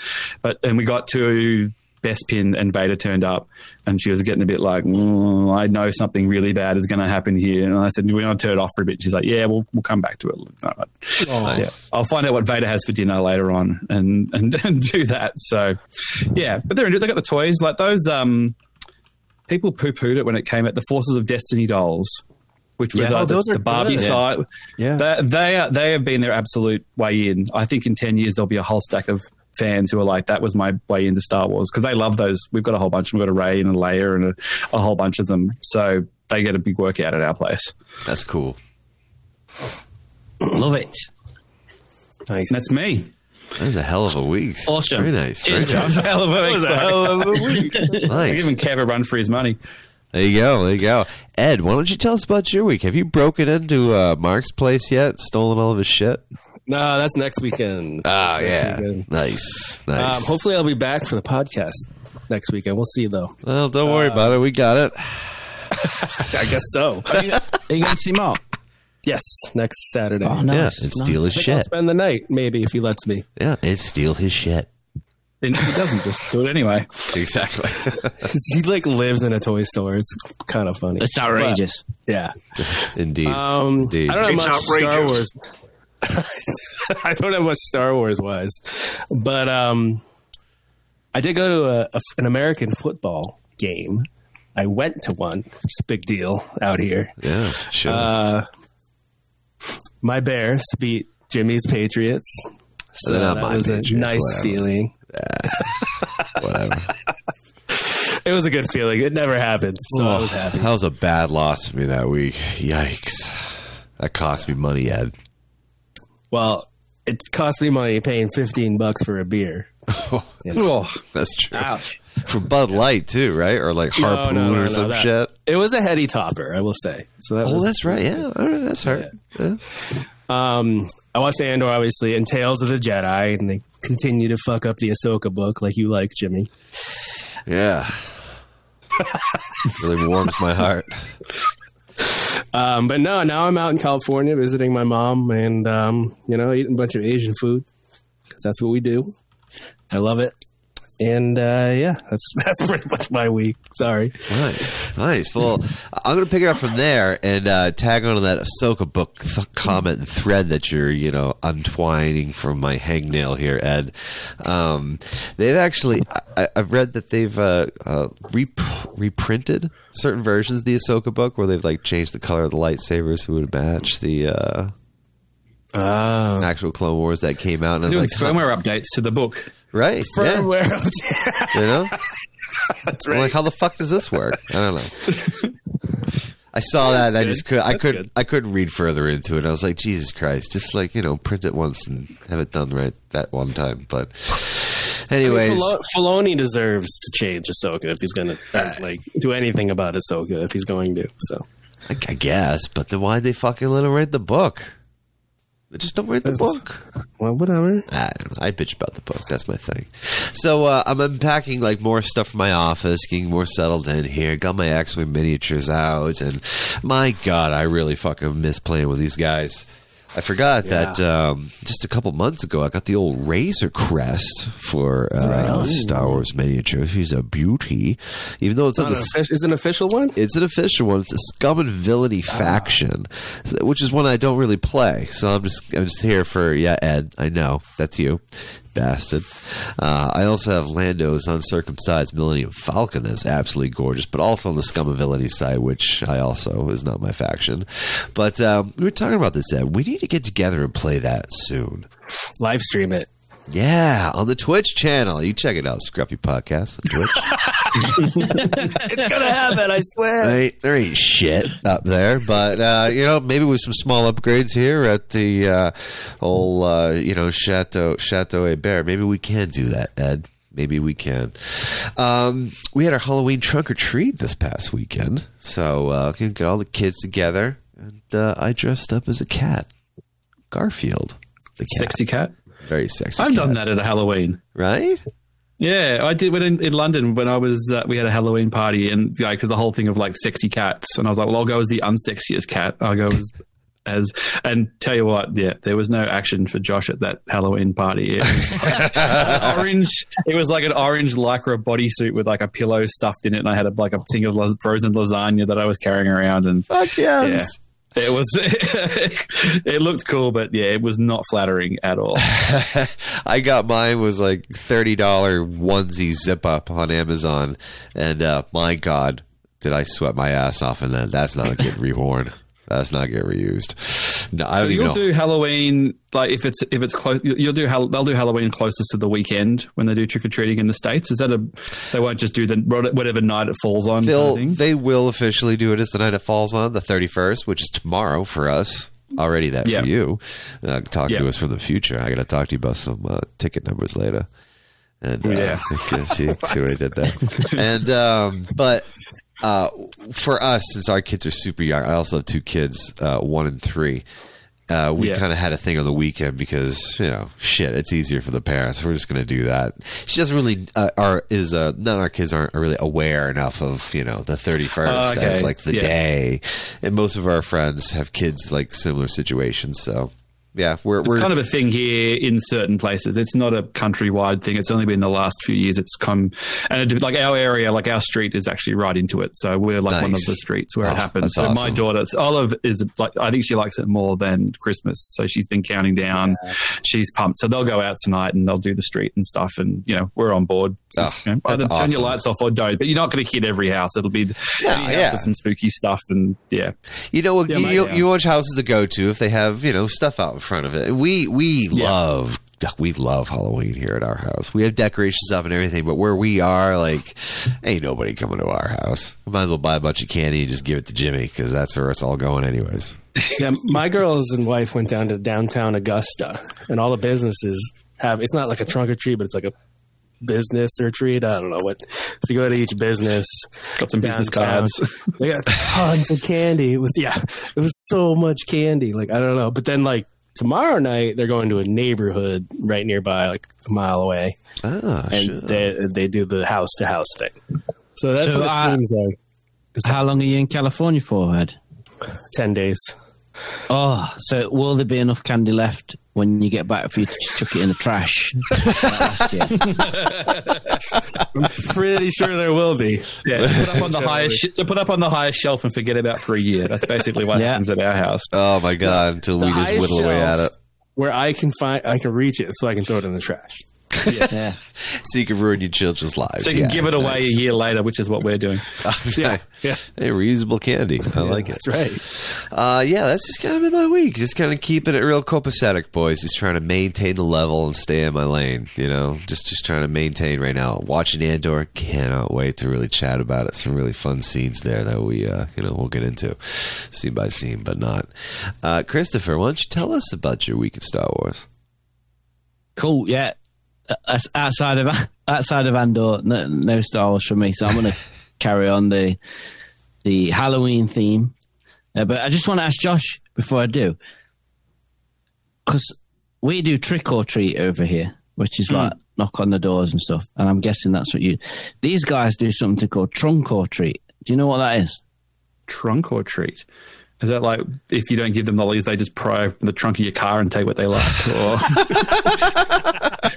But and we got to Bespin and Vader turned up, and she was getting a bit like, "Mm, I know something really bad is going to happen here. And I said, "Do we want to turn it off for a bit?" She's like, "Yeah, we'll we'll come back to it." Right. Yeah, I'll find out what Vader has for dinner later on, and and, and do that. So, yeah, but they're they got the toys like those. Um, people poo pooed it when it came at the Forces of Destiny dolls, which were Yeah. the, Oh, the are Barbie good. side. Yeah. they they, are, they have been their absolute way in. I think in ten years there'll be a whole stack of fans who are like, "That was my way into Star Wars" because they love those. We've got a whole bunch. We've got a Rey and a Leia and a, a whole bunch of them. So they get a big workout at our place. That's cool. Love it. Nice. That's me. That was a hell of a week. Awesome. Very nice. Very Cheers, nice. Hell of a week, sorry. nice. Giving Kev a run for his money. There you go. There you go. Ed, why don't you tell us about your week? Have you broken into uh, Mark's place yet? Stolen all of his shit? No, that's next weekend. Oh, That's next yeah. weekend. Nice. Um, Nice. hopefully, I'll be back for the podcast next weekend. We'll see, though. well, don't worry about it. We got it. I guess so. Are you going to see Mark? yes, next Saturday. Oh, nice. yeah, and steal his I'll shit. spend the night, maybe, if he lets me. Yeah, and steal his shit. And he doesn't just do it anyway. Exactly. he like lives in a toy store. It's kind of funny. It's outrageous. Yeah. Indeed. Um, Indeed. I don't have It's much Star. Wars. I don't know what Star Wars was, but um, I did go to a, a, an American football game. I went to one. It's a big deal out here. yeah, sure. Uh, my Bears beat Jimmy's Patriots. So that was Patriots, a nice whatever. feeling. Whatever. It was a good feeling. It never happened, so I was happy. That was a bad loss for me that week. Yikes. That cost me money, Ed. Well, it cost me money paying fifteen bucks for a beer. Yes. Oh, That's true. Ouch. For Bud Light, too, right? Or like Harpoon no, no, no, or some that- shit. It was a heady topper, I will say. So that Oh, was, that's right. Yeah, all right, that's hard. Yeah. Um, I watched Andor, obviously, and Tales of the Jedi, and they continue to fuck up the Ahsoka book like you like, Jimmy. Yeah. really warms my heart. Um, but no, now I'm out in California visiting my mom and, um, you know, eating a bunch of Asian food because that's what we do. I love it. And uh, yeah, that's that's pretty much my week. Sorry. Nice, nice. Well, I'm going to pick it up from there and uh, tag on to that Ahsoka book th- comment and thread that you're, you know, untwining from my hangnail here, Ed. Um, they've actually, I, I've read that they've uh, uh, rep- reprinted certain versions of the Ahsoka book where they've like changed the color of the lightsabers who would match the uh, Uh, actual Clone Wars that came out. And I was doing like, huh. firmware updates to the book. Right. Yeah. Firmware update. You know? That's I'm like, how the fuck does this work? I don't know. I saw that and I just could I could good. I couldn't read further into it. I was like, Jesus Christ, just like, you know, print it once and have it done right that one time. But anyways, Filo- Filoni deserves to change Ahsoka if he's going to uh, like do anything about Ahsoka if he's going to. So I, I guess, but then why'd they fucking let him write the book? Just don't read the book. well, whatever. I don't know. I bitch about the book. That's my thing. So uh, I'm unpacking like more stuff from my office, getting more settled in here. Got my X-wing miniatures out, and my God, I really fucking miss playing with these guys. I forgot that um, just a couple months ago, I got the old Razor Crest for uh, Star Wars miniature. She's a beauty, even though it's on Not the an is it an official one? it's an official one. It's a Scum and Villainy faction, which is one I don't really play. So I'm just I'm just here for yeah, Ed. I know that's you, bastard. Uh, I also have Lando's uncircumcised Millennium Falcon that's absolutely gorgeous, but also on the Scum and Villainy side, which I also is not my faction. But um, we were talking about this, Ed. We need to get together and play that soon. Live stream it. Yeah, on the Twitch channel. You check it out, Scruffy Podcast on Twitch. It's gonna happen. I swear. There ain't, there ain't shit up there, but uh, you know, maybe with some small upgrades here at the uh, old, uh, you know, Chateau Chateau A Bear, maybe we can do that, Ed. Maybe we can. Um, we had our Halloween trunk or treat this past weekend, so uh, can get all the kids together, and uh, I dressed up as a cat, Garfield, the cat, Sexy cat. Very sexy. I've cat, done that at a Halloween. right? Yeah, I did when in, in London when I was uh, we had a Halloween party and like the whole thing of like sexy cats and I was like, well, I'll go as the unsexiest cat. I'll go as as and tell you what, yeah, there was no action for Josh at that Halloween party. It was like orange. It was like an orange lycra bodysuit with like a pillow stuffed in it, and I had a, like a thing of las- frozen lasagna that I was carrying around, and Fuck yes. It was it looked cool, but yeah, it was not flattering at all. I got mine was like thirty dollar onesie zip up on Amazon, and uh, my God, did I sweat my ass off in that? That's not getting reworn. That's not getting reused. No, I So don't even you'll know. do Halloween like if it's if it's close. You'll do they'll do Halloween closest to the weekend when they do trick or treating in the states. Is that a they won't just do the whatever night it falls on? They'll thing? they will officially do it as the night it falls on the thirty first, which is tomorrow for us. Already that Yeah. for you. Uh, talking to us from the future. I got to talk to you about some uh, ticket numbers later. And uh, Yeah. see, see what I did there. and um, but uh, for us, since our kids are super young, I also have two kids, uh, one and three. Uh, we Yeah. kind of had a thing on the weekend because you know shit, it's easier for the parents. We're just going to do that. She doesn't really uh, are is uh, none of our kids aren't really aware enough of you know the thirty first Oh, okay. as like the Yeah. day, and most of our friends have kids like similar situations. So yeah, we're It's we're kind of a thing here in certain places. It's not a countrywide thing. It's only been the last few years. It's come and it, like our area, like our street is actually right into it. So we're like one of the streets where Oh, it happens. So my daughter, Olive, is like I think she likes it more than Christmas. So she's been counting down. She's pumped. So they'll go out tonight and they'll do the street and stuff. And you know we're on board. So, Oh, you know, either turn your lights off or don't. But you're not going to hit every house. It'll be No, any house yeah. with some spooky stuff and yeah. You know, Yeah, you, my- you, yeah. you watch houses to go to if they have you know stuff out front of it. We we love we love Halloween here at our house. We have decorations up and everything, but where we are, like, ain't nobody coming to our house. We might as well buy a bunch of candy and just give it to Jimmy because that's where it's all going, anyways. Yeah, my girls and wife went down to downtown Augusta, and all the businesses have. It's not like a trunk or treat, but it's like a business or retreat. I don't know what. So you go to each business. Got some business cards. They got tons of candy. It was yeah, it was so much candy. Like I don't know, but then like tomorrow night they're going to a neighborhood right nearby, like a mile away, Ah, and sure. they they do the house to house thing. So that's So, what it uh, seems like. How long are you in California for, Ed? Ten days. Oh, so will there be enough candy left when you get back for you to chuck it in the trash? I'm? Pretty sure there will be. Yeah, to put up on the highest sh- to put up on the highest shelf and forget about for a year. That's basically what Yeah. happens at our house. oh my god! Until The we just whittle away at it. Where I can find, I can reach it, so I can throw it in the trash. yeah. so you can ruin your children's lives. So you can Yeah, give it away nice. a year later, which is what we're doing. yeah, yeah. Hey, reusable candy. I like it. That's right. Uh, yeah, that's just kind of been my week. Just kind of keeping it real copacetic, boys. Just trying to maintain the level and stay in my lane. You know, just just trying to maintain right now. Watching Andor, cannot wait to really chat about it. Some really fun scenes there that we, uh, you know, we'll get into scene by scene, but not. Uh, Christopher, why don't you tell us about your week in Star Wars? Cool. Yeah. Uh, Outside of outside of Andor, no, no Star Wars from me. So I'm going to carry on the the Halloween theme. Uh, but I just want to ask Josh before I do, because we do trick or treat over here, which is like knock on the doors and stuff. And I'm guessing that's what you. These guys do something called trunk or treat. Do you know what that is? Trunk or treat? Is that like if you don't give them lollies, they just pry the trunk of your car and take what they like? Or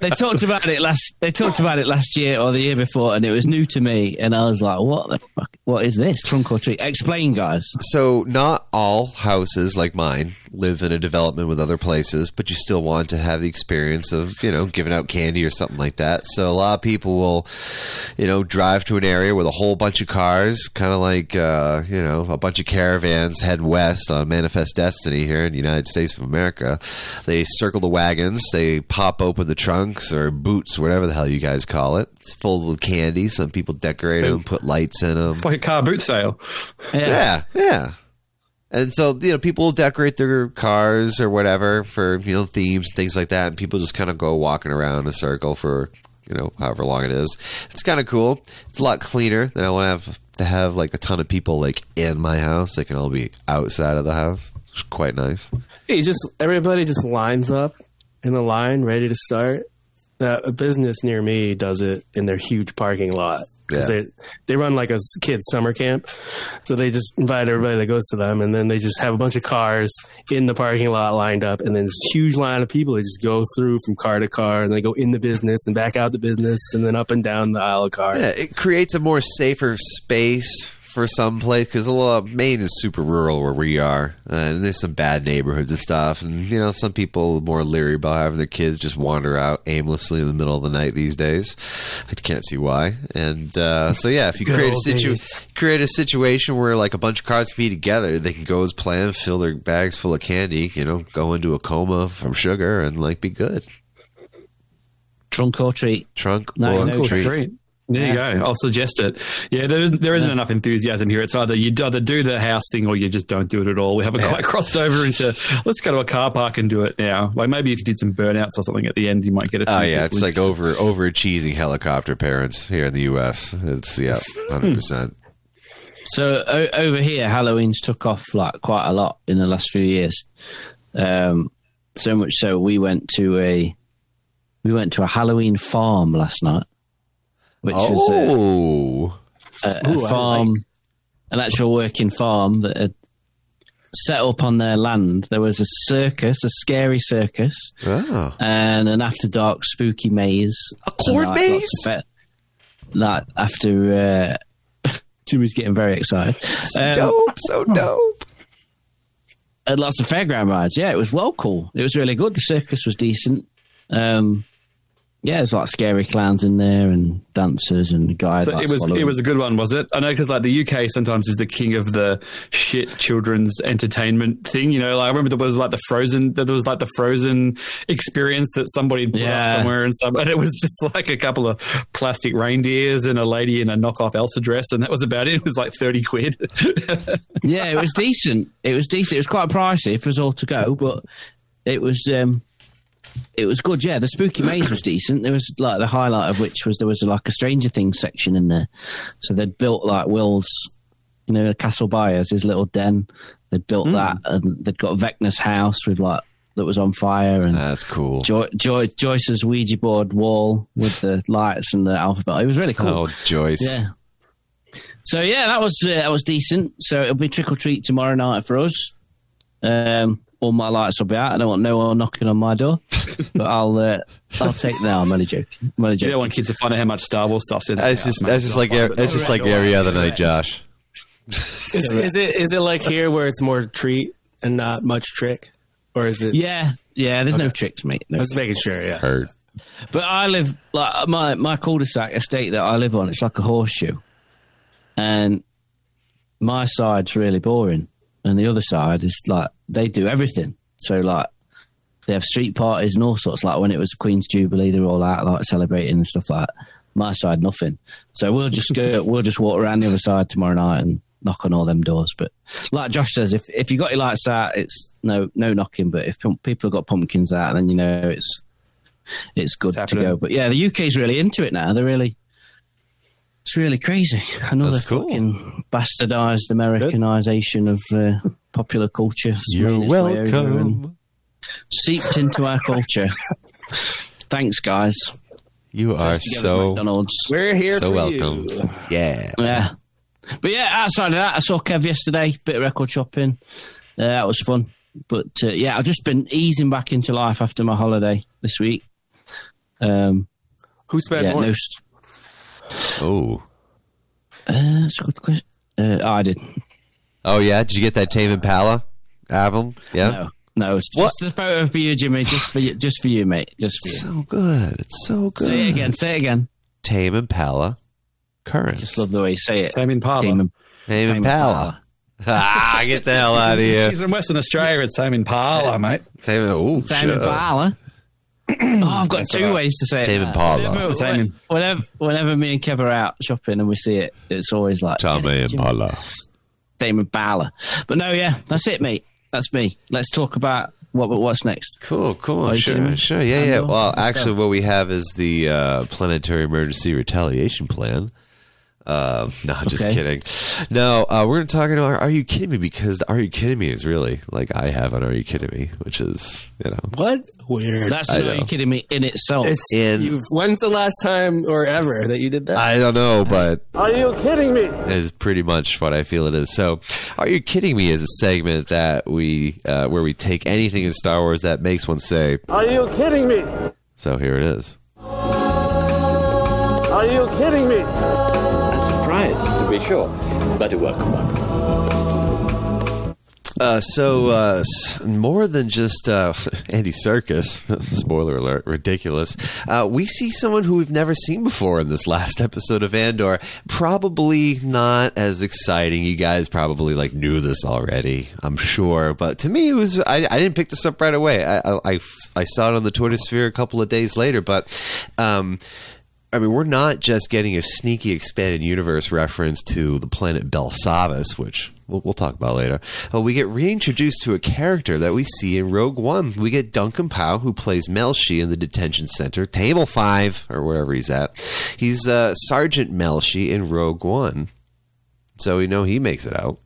they talked about it last. They talked about it last year or the year before, and it was new to me. And I was like, "What the fuck? What is this trunk or treat?" Explain, guys. So, not all houses like mine live in a development with other places, but you still want to have the experience of, you know, giving out candy or something like that. So, a lot of people will, you know, drive to an area with a whole bunch of cars, kind of like, uh, you know, a bunch of caravans head west on Manifest Destiny here in the United States of America. They circle the wagons, they pop open the trunks or boots, whatever the hell you guys call it. It's filled with candy. Some people decorate them, put lights in them. it's like a car boot sale. Yeah, yeah. And so, you know, people will decorate their cars or whatever for, you know, themes, things like that. And people just kind of go walking around in a circle for, you know, however long it is. It's kind of cool. It's a lot cleaner than I want to have to have like a ton of people like in my house. They can all be outside of the house. It's quite nice. Hey, just everybody just lines up in the line, ready to start. That a business near me does it in their huge parking lot. Yeah. They they run like a kids summer camp, so they just invite everybody that goes to them, and then they just have a bunch of cars in the parking lot lined up, and then this huge line of people. They just go through from car to car, and they go in the business and back out the business, and then up and down the aisle of cars. Yeah, it creates a more safer space for some place because a lot Maine is super rural where we are, uh, and there's some bad neighborhoods and stuff. And you know, some people are more leery about having their kids just wander out aimlessly in the middle of the night these days. I can't see why. And uh, so, yeah, if you Good create a old situ- days. create a situation where like a bunch of cars can be together, they can go as planned, fill their bags full of candy, you know, go into a coma from sugar, and like be good. Trunk or treat. Trunk No, or no treat. Great. There you go. I'll suggest it. Yeah, there isn't, there isn't enough enthusiasm here. It's either you either do the house thing or you just don't do it at all. We haven't quite crossed over into let's go to a car park and do it now. Like maybe if you did some burnouts or something at the end, you might get a. Oh yeah, it's like over over cheesy helicopter parents here in the U.S. It's yeah, hundred percent. So o- over here, Halloween's took off like quite a lot in the last few years. Um, so much so we went to a we went to a Halloween farm last night, which was a, Oh, a, a Ooh, farm, like. an actual working farm that had set up on their land. There was a circus, a scary circus, oh, and an after dark spooky maze. A corn like, maze? of fe- Like after uh, Jimmy's getting very excited. Um, dope, so dope. and lots of fairground rides. Yeah, it was well cool. It was really good. The circus was decent. Um, yeah, there's like scary clowns in there and dancers and guys. So like, it was swallowing- it was a good one, was it? I know because like the UK sometimes is the king of the shit children's entertainment thing. You know, like I remember there was like the Frozen, there was like the Frozen experience that somebody put Yeah. up somewhere and some, and it was just like a couple of plastic reindeers and a lady in a knockoff Elsa dress, and that was about it. It was like thirty quid. yeah, it was decent. It was decent. It was quite pricey for us all to go, but it was um, it was good. Yeah, the spooky maze was decent. There was like the highlight of which was there was like a Stranger Things section in there, so they'd built like Will's, you know, Castle Byers, his little den. They'd built that, and they'd got Vecna's house with like that was on fire, and That's cool. Joy, Joy, Joyce's Ouija board wall with the lights and the alphabet. It was really cool. Oh, Joyce. Yeah. So yeah, that was uh, that was decent. So it'll be trick or treat tomorrow night for us. Um, all my lights will be out. I don't want no one knocking on my door, but I'll uh, I'll take no. I'm only joking. I'm only you don't want kids to find out how much Star Wars stuff's in. the That's just mate. that's just like They'll ev- find that's it. just like every other night, Josh. Is, is it is it like here where it's more treat and not much trick, or is it? Yeah, Yeah, there's no tricks, mate. I was making sure. Yeah. Heard. But I live like my my cul-de-sac estate that I live on. It's like a horseshoe, and my side's really boring, and the other side is like they do everything. So like they have street parties and all sorts. Like when it was Queen's Jubilee, they were all out like celebrating and stuff like. that. My side, nothing. So we'll just go. we'll just walk around the other side tomorrow night and knock on all them doors. But like Josh says, if if you got your lights out, it's no no knocking. But if people have got pumpkins out, then you know it's it's good to go. But yeah, the UK's really into it now. They're really, it's really crazy. Another That's cool. fucking bastardized Americanization of uh, popular culture. has You're made its way over and welcome. Seeped into our culture. Thanks, guys. You are so McDonald's. We're here so for welcome. you. Yeah. Yeah. But yeah, outside of that, I saw Kev yesterday, bit of record shopping. Uh, that was fun. But uh, yeah, I've just been easing back into life after my holiday this week. Um, Who spent yeah, more? no, s- Oh. uh, that's a good question. Uh, oh, I did. Oh yeah. Did you get that Tame Impala album? Yeah. No, no, it's What? just a photo for you, Jimmy. Just for you, just for you, mate. Just for you. So good. It's so good. Say it again. Say it again. Tame Impala. Currents. Just love the way you say it. Tame Impala. Tame, Tame Tame Impala. ah, get the hell out of here. He's from Western Australia. It's Tame Impala, mate. Tame, oh, Tame. Impala. Oh, I've got two right. ways to say it. Tame now. Impala. Whenever, Tame- whenever, whenever me and Kev are out shopping and we see it, it's always like Tame Jimmy, Impala. Tame Impala. But no, yeah, that's it, mate. That's me. Let's talk about what what's next. Cool, cool. Are sure, kidding sure. Yeah, yeah. Well, Let's actually, go. what we have is the uh, Planetary Emergency Retaliation Plan. Um, no, just Okay. kidding. No, uh, we're going to talk about Are You Kidding Me? Because the Are You Kidding Me is really like I have an Are You Kidding Me, which is, you know. What? Weird. That's I not know. you kidding me in itself. It's In- you've, when's the last time or ever that you did that? I don't know, but Are you kidding me? is pretty much what I feel it is. So, "Are You Kidding Me?" is a segment that we uh, where we take anything in Star Wars that makes one say. Are you kidding me? So here it is. Are you kidding me? Be sure, but welcome one. Uh, so uh, more than just uh, Andy Serkis, spoiler alert, ridiculous. Uh, we see someone who we've never seen before in this last episode of Andor. Probably not as exciting. You guys probably like knew this already, I'm sure. But to me, it was. I, I didn't pick this up right away. I, I I I saw it on the Twitter sphere a couple of days later, but. Um, I mean, we're not just getting a sneaky expanded universe reference to the planet Belsavis, which we'll, we'll talk about later. But we get reintroduced to a character that we see in Rogue One. We get Duncan Powell, who plays Melshi in the detention center, Table 5, or wherever he's at. He's uh, Sergeant Melshi in Rogue One. So we know he makes it out.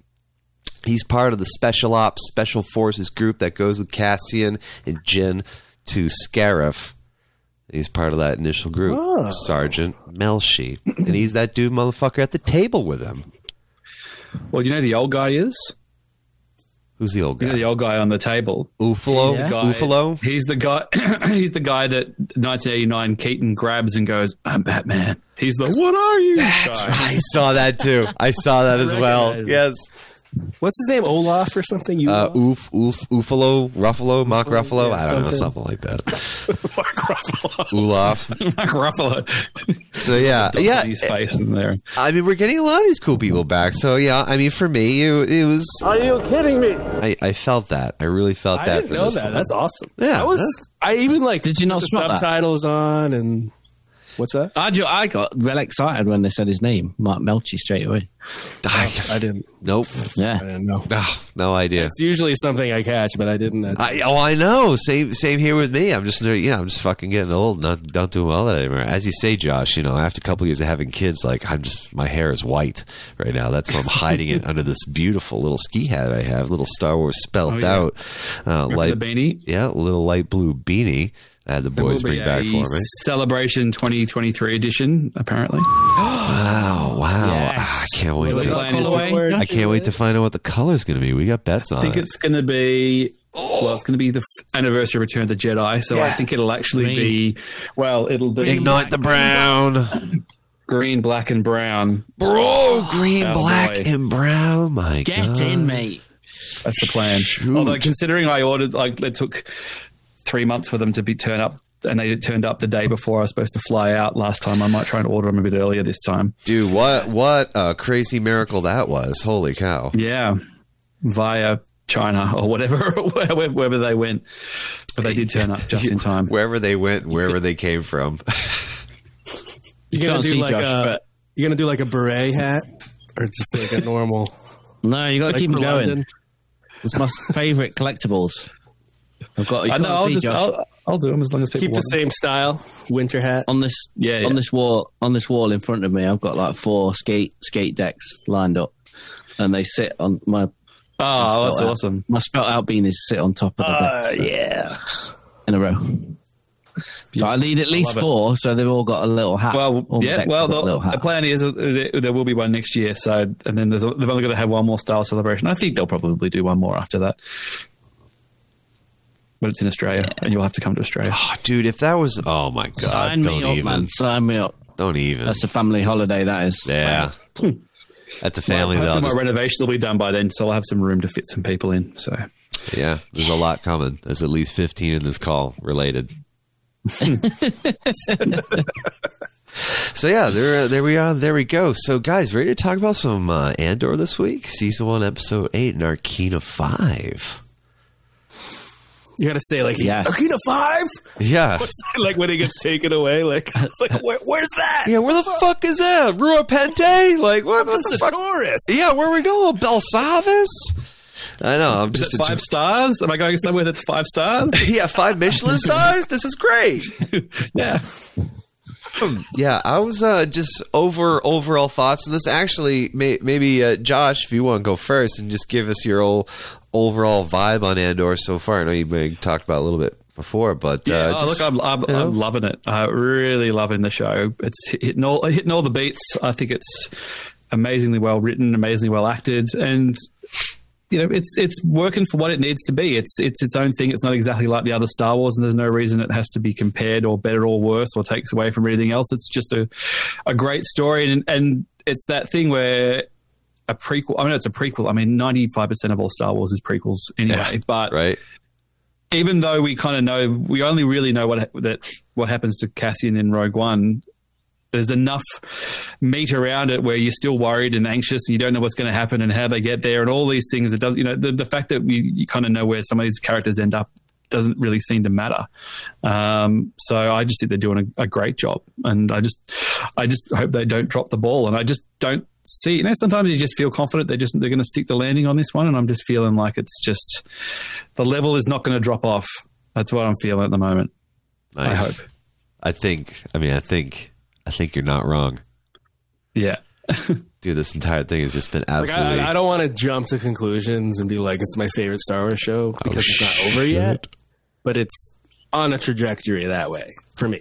He's part of the Special Ops Special Forces group that goes with Cassian and Jyn to Scarif. He's part of that initial group, oh. Sergeant Melshi, and he's that dude motherfucker at the table with him. Well, you know who the old guy is. Who's the old You know guy? the old guy on the table. Ufalo, Yeah. Guy- Ufalo. He's the guy. he's the guy that 1989 Keaton grabs and goes, "I'm Batman." He's the "What are you?" That's guy. right. I saw that too. I saw that as well. Yes. it. Yes. What's his name? Olaf or something? You Uh, oof, oof, Ufalo, Ruffalo, Mock Ruffalo. yeah, I don't know, something. something like that. Mark Ruffalo. Olaf. Mark Ruffalo. So yeah, yeah. his face in there. I mean, we're getting a lot of these cool people back. So yeah, I mean, for me, it, it was. Are you kidding me? I, I felt that. I really felt I that. didn't know this that. one. That's awesome. Yeah, I was. that's- I even like. Did you not put the spot that? subtitles on and what's that? I, I got well excited when they said his name, Mark Melshi, straight away. I, I didn't. nope. Yeah. I didn't know. Oh, no idea. It's usually something I catch, but I didn't. I, oh, I know. Same, same here with me. I'm just, you know, I'm just fucking getting old. Not, not doing well at it anymore. As you say, Josh, you know, after a couple of years of having kids, like I'm just, my hair is white right now. That's why I'm hiding it under this beautiful little ski hat I have, little Star Wars spelled Oh, yeah. out, uh, The light, beanie. yeah, little light blue beanie. I had the boys Will be bring back for me. Celebration 2023 edition, apparently. Wow, wow! Yes. Ah, I can't wait. Really To, to- Colorway? I can't wait to find out what the color is going to be. We got bets on I think it. it's going to be. Well, it's going to be the anniversary of Return of the Jedi, so I think it'll actually Green. be. Well, it'll be Ignite the brown. green, black, and brown. Bro, green, Oh, black, boy. and brown. My Get God. in, mate. That's the plan. Although, considering I ordered, like, it took three months for them to be turn up. And they turned up the day before I was supposed to fly out last time. I might try and order them a bit earlier this time. Dude, what what a crazy miracle that was! Holy cow! Yeah, via China or whatever, wherever, wherever they went. But they did turn up just in time. Wherever they went, wherever they came from. You gonna do like Josh, a but- you gonna do like a beret hat or just like a normal? No, you got to like keep them going. London? It's my favourite collectibles. I've got. You I know. can't I'll, see just, I'll, I'll do them as long as people Keep the want them. same style, winter hat. on this. Yeah, yeah. on this wall. On this wall in front of me, I've got like four skate skate decks lined up, and they sit on my. Oh, that's out- awesome. My spelt out beanies sit on top of the Uh, deck so- yeah. in a row. So I need at least love it. four, so they've all got a little hat. Well, All yeah. Well, have got a the, the plan is that there- there will be one next year. So, and then there's a, they've only got to have one more style celebration. I think they'll probably do one more after that. But it's in Australia, and you'll have to come to Australia. Oh, dude, if that was oh my god, Sign don't me up, even, man. Sign me up. don't even. That's a family holiday. That is. yeah, that's a family that Hopefully my just, renovation will be done by then, so I'll have some room to fit some people in. So, yeah. There's a lot coming. There's at least 15 in this call related. so yeah, there there we are. There we go. So guys, ready to talk about some uh, Andor this week? Season one, episode eight, and Narkina five. You gotta say like Yeah. Akina five. Yeah. like when he gets taken away, like it's like where, where's that? Yeah, where the fuck is that? Rua Pente? Like, what, what the fuck? tourist. Yeah, where we going? Belsavis? I know. I'm just five stars? Am I going somewhere that's five stars? yeah, five Michelin stars. This is great. yeah. Yeah, I was uh, just over overall thoughts, and this actually may, maybe uh, Josh, if you want to go first and just give us your old overall vibe on Andor so far. I know you talked about it a little bit before, but Yeah, uh, oh, just, look, I'm, I'm, you know. I'm loving it. I'm really loving the show. It's hitting all hitting all the beats. I think it's amazingly well written, amazingly well acted, and you know, it's it's working for what it needs to be. It's it's its own thing. It's not exactly like the other Star Wars, and there's no reason it has to be compared or better or worse or takes away from anything else. It's just a a great story, and and it's that thing where. A prequel. I mean, it's a prequel. I mean, ninety-five percent of all Star Wars is prequels anyway. But right? even though we kind of know, we only really know what that what happens to Cassian in Rogue One. There's enough meat around it where you're still worried and anxious, and you don't know what's going to happen and how they get there, and all these things. It does, you know, the, the fact that we you kind of know where some of these characters end up doesn't really seem to matter. Um, so I just think they're doing a, a great job, and I just, I just hope they don't drop the ball, and I just don't see. You know, sometimes you just feel confident they're just they're going to stick the landing on this one, and I'm just feeling like it's just the level is not going to drop off. That's what I'm feeling at the moment. Nice. I hope. I think. I mean, I think. I think you're not wrong, Yeah. dude. This entire thing has just been Like, absolutely. I, I don't want to jump to conclusions and be like it's my favorite Star Wars show oh, because it's not over yet, but it's on a trajectory that way for me.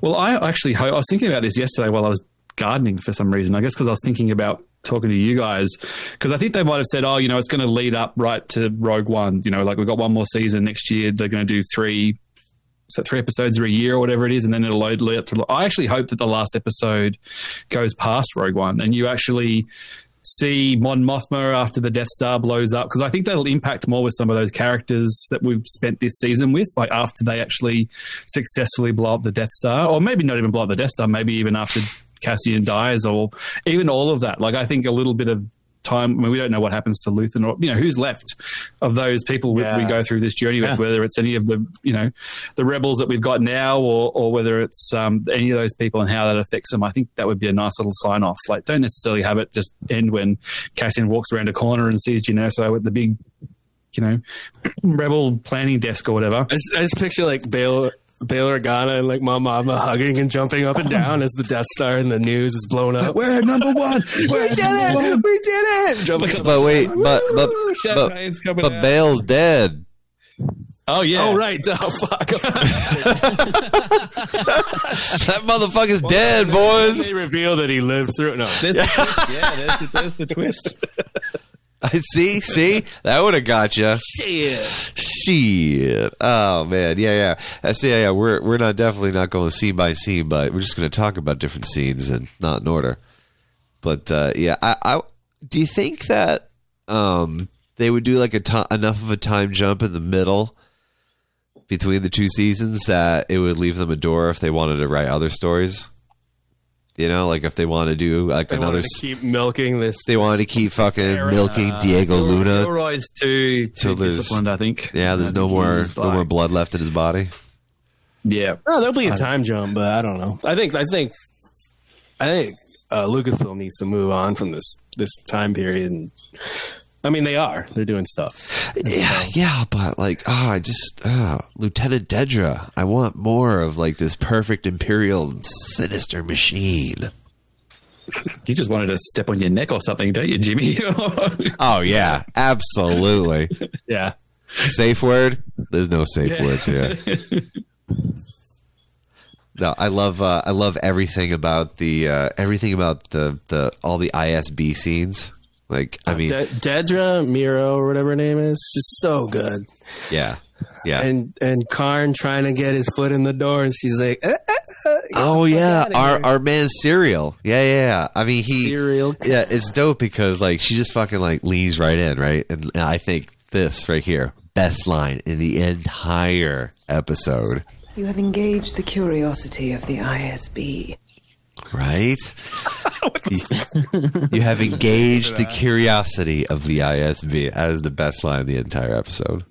Well, I actually I was thinking about this yesterday while I was gardening for some reason. I guess because I was thinking about talking to you guys because I think they might have said, "Oh, you know, it's going to lead up right to Rogue One." You know, like we've got one more season next year. They're going to do three, so three episodes or a year or whatever it is, and then it'll load lead up to. I actually hope that the last episode goes past Rogue One and you actually see Mon Mothma after the Death Star blows up because I think that'll impact more with some of those characters that we've spent this season with, like after they actually successfully blow up the Death Star, or maybe not even blow up the Death Star, maybe even after Cassian dies, or even all of that. Like I think a little bit of time. I mean, we don't know what happens to Luthen, or you know who's left of those people we, we go through this journey with, Yeah. whether it's any of the you know the rebels that we've got now, or or whether it's um, any of those people and how that affects them. I think that would be a nice little sign off. Like, don't necessarily have it just end when Cassian walks around a corner and sees Genoso at the big, you know, rebel planning desk or whatever. I just, I just picture like Bail Bail Organa and like Mon Mothma hugging and jumping up and down as the Death Star in the news is blown up. We're number one. We're we did it! We did it! Jumping up. but wait, but but but, Champagne's coming but out. Bail's dead. Oh yeah. Oh right! Oh fuck! That motherfucker's dead, boys. they reveal that he lived through it. No, There's the twist. Yeah, there's the, there's the twist. I see, see, that would have got you. shit. Shit. Oh man, yeah, yeah. I see. Yeah, yeah. We're we're not definitely not going scene by scene, but we're just going to talk about different scenes and not in order. But uh, yeah, I, I do you think that um, they would do like a ti enough of a time jump in the middle between the two seasons that it would leave them a door if they wanted to write other stories. You know, like if they want to do like They another, to keep milking this. they wanted to keep fucking milking Diego Luna. Gilroy's too, Till too there's- disciplined, I think. Yeah, there's I no more no more blood left in his body. Yeah. Oh, there'll be a time jump, but I don't know. I think I think I think uh, Lucasfilm needs to move on from this this time period. And I mean, they are. They're doing stuff. Yeah, yeah, but like, ah, I just ah, Lieutenant Dedra. I want more of like this perfect imperial sinister machine. You just wanted to step on your neck or something, don't you, Jimmy? Oh yeah, absolutely. Yeah. safe word? There's no safe words here. No, I love uh, I love everything about the uh, everything about the the all the ISB scenes. Like, I mean, De- Dedra Meero or whatever her name is, she's so good. yeah, yeah. And and Karn trying to get his foot in the door, and she's like, eh, eh, eh, Oh yeah, our here. our man Syril. Yeah, yeah, yeah. I mean, he Syril. Yeah, it's dope because like she just fucking like leans right in, right? And I think this right here, best line in the entire episode, You have engaged the curiosity of the ISB. Right? you, you have engaged the curiosity of the ISB. That is the best line in the entire episode.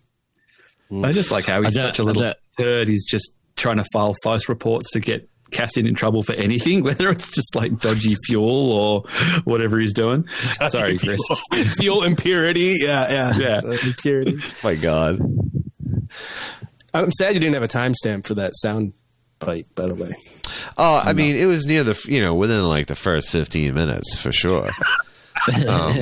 I just like how he's such a little don't- turd. He's just trying to file false reports to get Cassian in trouble for anything, whether it's just like dodgy fuel or whatever he's doing. Sorry, Chris. fuel impurity. Yeah, yeah, Yeah. Impurity. My God. I'm sad you didn't have a timestamp for that sound bite. By the way, Oh, I mean, it was near the you know within like the first fifteen minutes for sure. Um,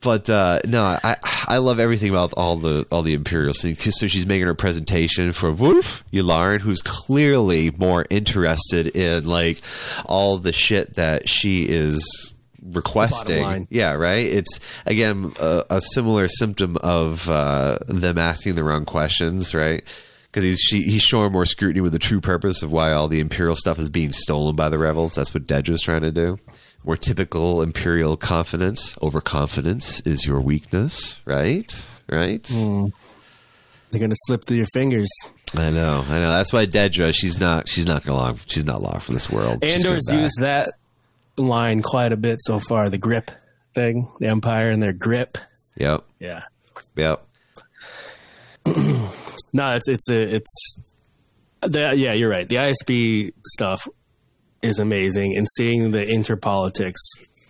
but uh, no, I I love everything about all the all the imperial scene. So she's making her presentation for Wolf Yularen, who's clearly more interested in like all the shit that she is requesting. Yeah, right. It's again a, a similar symptom of uh, them asking the wrong questions, right? Because he's she, he's showing more scrutiny with the true purpose of why all the imperial stuff is being stolen by the rebels. That's what Dedra's trying to do. More typical imperial confidence. Overconfidence is your weakness, right? Right. Hmm. they're gonna slip through your fingers. I know. I know. That's why Dedra. She's not. She's not gonna long. She's not long for this world. Andor's used that line quite a bit so far. The grip thing, the Empire and their grip. Yep. Yeah. Yep. No, it's it's a it's the, yeah, you're right. The ISB stuff is amazing, and seeing the interpolitics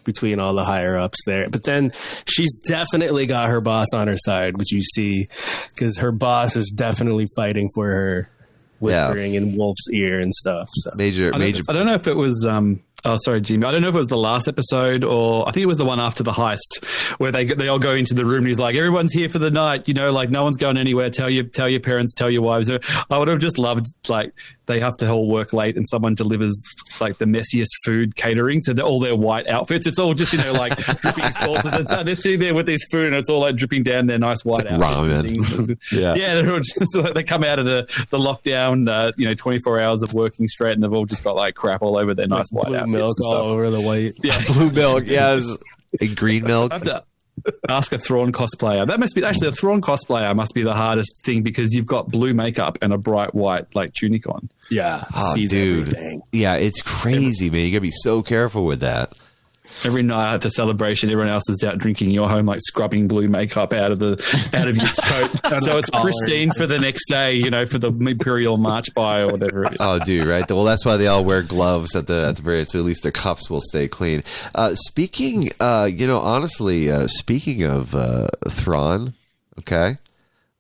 between all the higher ups there. But then she's definitely got her boss on her side, which you see because her boss is definitely fighting for her, Yeah. whispering in Wolf's ear and stuff. So. Major. I don't, Major. I don't know if it was. Um, oh, sorry, Jimmy. I don't know if it was the last episode or I think it was the one after the heist where they they all go into the room. and He's like, "Everyone's here for the night. You know, like no one's going anywhere. Tell your tell your parents, tell your wives." I would have just loved like they have to all work late and someone delivers like the messiest food catering. So they're all their white outfits. It's all just you know like dripping sauces and so they're sitting there with this food and it's all like dripping down their nice white like outfits ramen. Yeah. yeah, they're all just like, they come out of the the lockdown, uh, you know, twenty four hours of working straight, and they've all just got like crap all over their nice white Blue outfits milk and all over the white. Yeah, Blue milk. Yes. And green milk. I have to ask a Thrawn cosplayer. That must be actually a Thrawn cosplayer must be the hardest thing because you've got blue makeup and a bright white like tunic on. Yeah, Oh, dude. everything. Yeah, it's crazy, man. You gotta be so careful with that. Every night at a celebration, everyone else is out drinking. You're home like scrubbing blue makeup out of the out of your coat, so it's collar. pristine for the next day. You know, for the Imperial March by or whatever. It is. Oh, dude, right? Well, that's why they all wear gloves at the at the very. So at least their cuffs will stay clean. Uh, speaking, uh, you know, honestly, uh, speaking of uh, Thrawn, okay,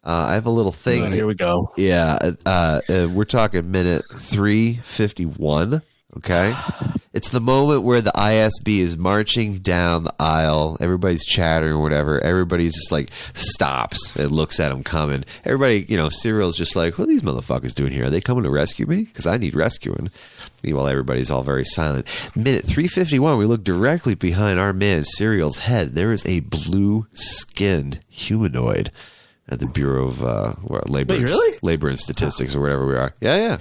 uh, I have a little thing. Oh, here we go. Yeah, uh, uh, we're talking minute three fifty one. Okay, it's the moment where the ISB is marching down the aisle. Everybody's chattering or whatever. Everybody just like stops and looks at him coming. Everybody, you know, Syril's just like, "What are these motherfuckers doing here? Are they coming to rescue me? Because I need rescuing." Meanwhile, everybody's all very silent. Minute three fifty one. We look directly behind our man Syril's head. There is a blue skinned humanoid at the Bureau of uh, what, Labor, Wait, and- really? Labor and Statistics or whatever we are. Yeah, yeah.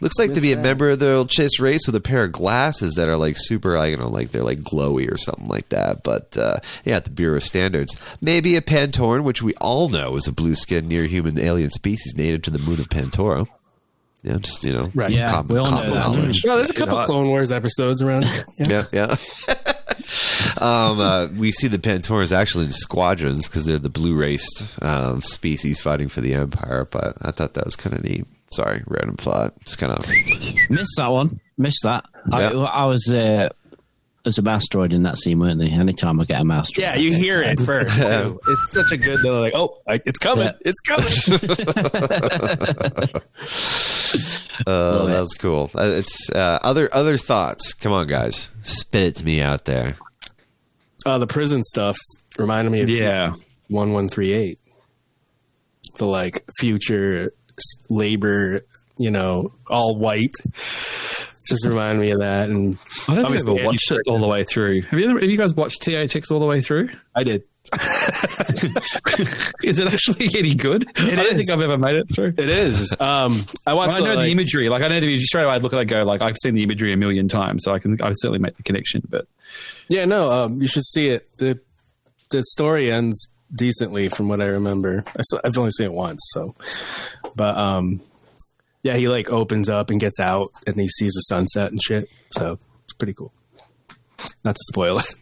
Looks like to be a member of the old Chiss race with a pair of glasses that are like super, I don't know, like they're like glowy or something like that. But uh, yeah, at the Bureau of Standards, maybe a Pantoran, which we all know is a blue-skinned near-human alien species native to the moon of Pantora. Yeah, just you know, Right. Yeah, common, we all know that. knowledge. Well, there's a couple know, Clone Wars episodes around. here. Yeah. Yeah, yeah. um, uh, we see the Pantorans actually in squadrons because they're the blue raced um, species fighting for the Empire. But I thought that was kind of neat. Sorry, random thought. Just kind of. Missed that one. Missed that. I, I was uh, there's a mouse droid in that scene, weren't they? Anytime I get a mouse droid. Yeah, you hear it first. Too. It's such a good. They're like, oh, I, it's coming. Yeah. It's coming. Uh, that's cool. Uh, it's uh, other other thoughts. Come on, guys, spit it to me out there. Uh, the prison stuff reminded me of Yeah. one one three eight. The like future labor, you know, all white. Just reminded me of that, and I don't think I've Obviously, ever watched it all the way through. Have you, ever, have you guys watched THX all the way through? I did. Is it actually any good? I don't is. think I've ever made it through. It is. Um, I. Well, I know the, the imagery. Like I know the imagery straight away. I'd look at it and go like I've seen the imagery a million times, so I can I certainly make the connection. But Yeah, no, um, you should see it. the The story ends decently, from what I remember. I saw, I've only seen it once, so. But um, yeah, he like opens up and gets out, and he sees the sunset and shit. So it's pretty cool. Not to spoil it,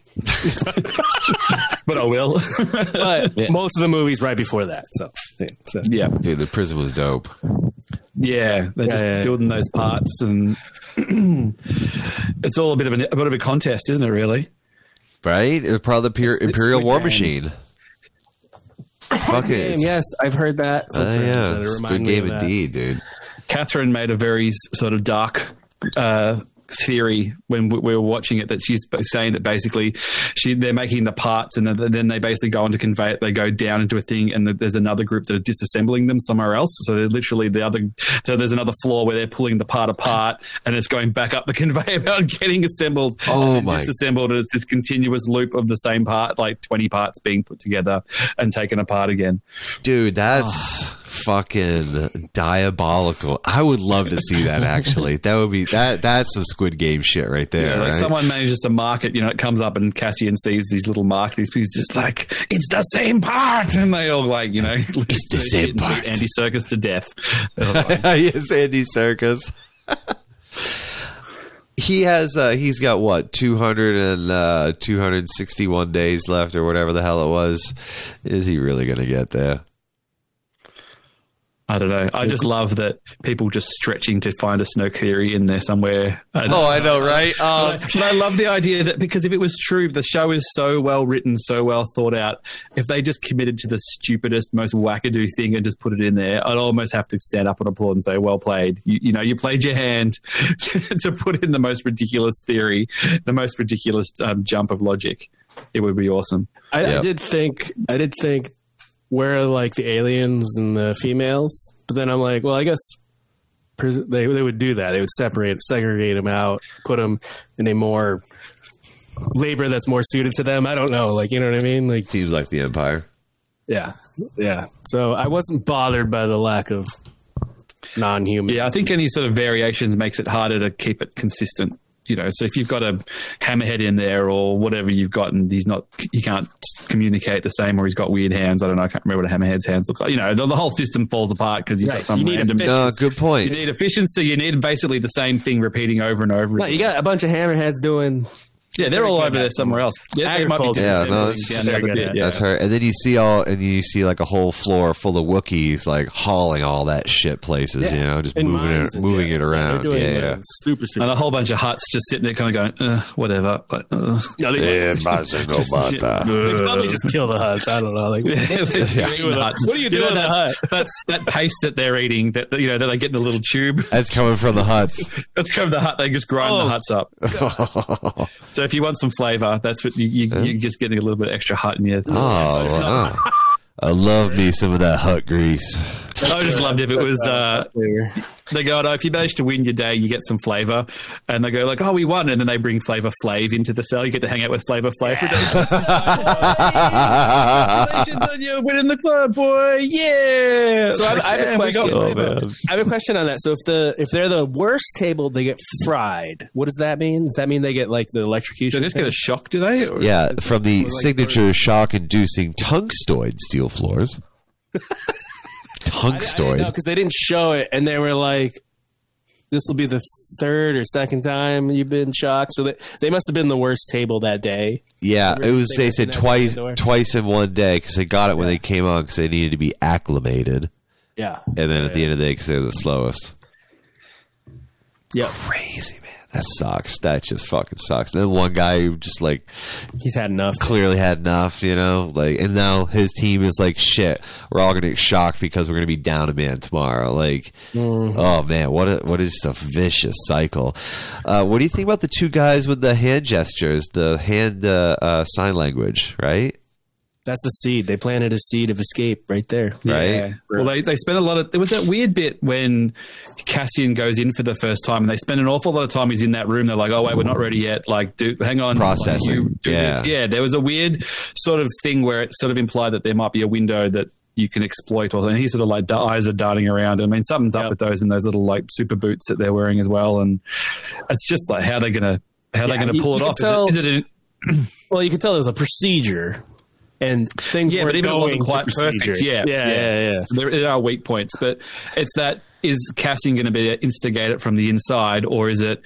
but I will. but most of the movies right before that. So, yeah, so. yeah, Dude, the prison was dope. yeah. They're just Yeah, yeah. building those parts, and it's all a bit of a, a bit of a contest, isn't it? Really. Right? It's part of the pure, it's Imperial Squid War Game. Machine. It's fucking. Game, yes, I've heard that. from Oh friends yeah, it's a good game indeed, dude. Catherine made a very sort of dark uh, theory when we we were watching it that she's saying that basically she they're making the parts and then then they basically go on to convey it. They go down into a thing and there's another group that are disassembling them somewhere else. So they're literally the other. So there's another floor where they're pulling the part apart and it's going back up the conveyor belt and getting assembled. Oh and my- Disassembled. And it's this continuous loop of the same part, like 20 parts being put together and taken apart again. Dude, that's ah. Fucking diabolical. I would love to see that actually. that would be that that's some Squid Game shit right there, Yeah, like right? someone manages to mark it, you know, it comes up and Cassian sees these little marks. He's he's just like, it's the same part. And they all like, you know, it's the same part. Andy Serkis to death. Yes, Andy Serkis. he has uh he's got what 200 and uh 261 days left or whatever the hell it was is he really gonna get there I don't know. I just love that people just stretching to find a Snoke theory in there somewhere. And- oh i know right oh But I love the idea that because if it was true, the show is so well written, so well thought out. If they just committed to the stupidest, most wackadoo thing and just put it in there, I'd almost have to stand up and applaud and say, "Well played." You, you know, you played your hand to put in the most ridiculous theory, the most ridiculous um, jump of logic. It would be awesome. I, I did think I did think where are like the aliens and the females, but then I'm like, well, I guess pres- they they would do that. They would separate, segregate them out, put them in a more labor that's more suited to them. I don't know, like you know what I mean? Like seems like the empire yeah, yeah. So I wasn't bothered by the lack of non-human. Yeah, I think any sort of variations makes it harder to keep it consistent. You know, so if you've got a hammerhead in there or whatever you've got, and he's not, he can't communicate the same, or he's got weird hands. I don't know. I can't remember what a hammerhead's hands look like. You know, the, the whole system falls apart because you've Right. got some You need random. efficiency. no good You need efficiency. You need basically the same thing repeating over and over. No, again. you got a bunch of hammerheads doing. Yeah, they're all over there somewhere else. Yeah, might be Agriculture. Yeah, no, that's- down there, They're but good yeah, at yeah. that's her and then you see all and you see like a whole floor full of wookiees like hauling all that shit places you know just In moving it moving yeah, it around yeah, yeah. super super. And a whole bunch of Hutts just sitting there, kind of going, uh, whatever. Like, uh. No, they, Yeah, they Mazanobata. probably just kill the Hutts. I don't know. Like, They're. What are you doing know, in the hut? that's that paste that they're eating. That you know that they get in the little tube. that's coming from the Hutts That's kind of the hut. They just grind Oh. the Hutts up. So if you want some flavor, that's what you, you you're just getting a little bit extra hot in your. Oh, wow. I love me some of that hot grease. I just loved if it was. Uh, they go, oh, if you manage to win your day, you get some flavor, and they go like, oh, we won, and then they bring Flavor Flav into the cell. You get to hang out with Flavor Flav. Congratulations on you winning the club, boy! Yeah. So I, I have a question. Flavor. I have a question on that. So if the if they're the worst table, they get fried. What does that mean? Does that mean they get like the electrocution? They just get a shock, do they? Or- Yeah, from the signature shock-inducing tungstoid steel floors. Tungstoid. because they didn't show it, and they were like, "This will be the third or second time you've been shocked." So they they must have been the worst table that day. Yeah, it was. They They said twice, twice in one day because they got it when they came on because they needed to be acclimated, Yeah, and then at the end of the day because they're the slowest. yeah. Crazy man, that sucks. That just fucking sucks. And then one guy who just like He's had enough. clearly had enough, you know, like, and now his team is like, shit, we're all gonna get shocked because we're gonna be down a man tomorrow. Like, oh man, what a what is a vicious cycle. Uh, what do you think about the two guys with the hand gestures, the hand uh, uh, sign language, right? That's a seed. They planted a seed of escape right there. Right. Well, they, they spend a lot of. There was that weird bit when Cassian goes in for the first time, and they spend an awful lot of time. He's in that room. They're like, "Oh wait, we're not ready yet." Like, do hang on, Processing. Like, do Yeah. this. yeah. There was a weird sort of thing where it sort of implied that there might be a window that you can exploit, or and he sort of like the eyes are darting around. I mean, something's up with those and those little like super boots that they're wearing as well, and it's just like how they're gonna how they're Yeah, gonna you- pull it off. tell- Is it, is it an, Well, you can tell there's a procedure, and things Yeah, but even going wasn't quite perfect. Yeah, yeah, yeah, yeah. There, there are weak points, but it's that is Cassian going to be instigate it from the inside, or is it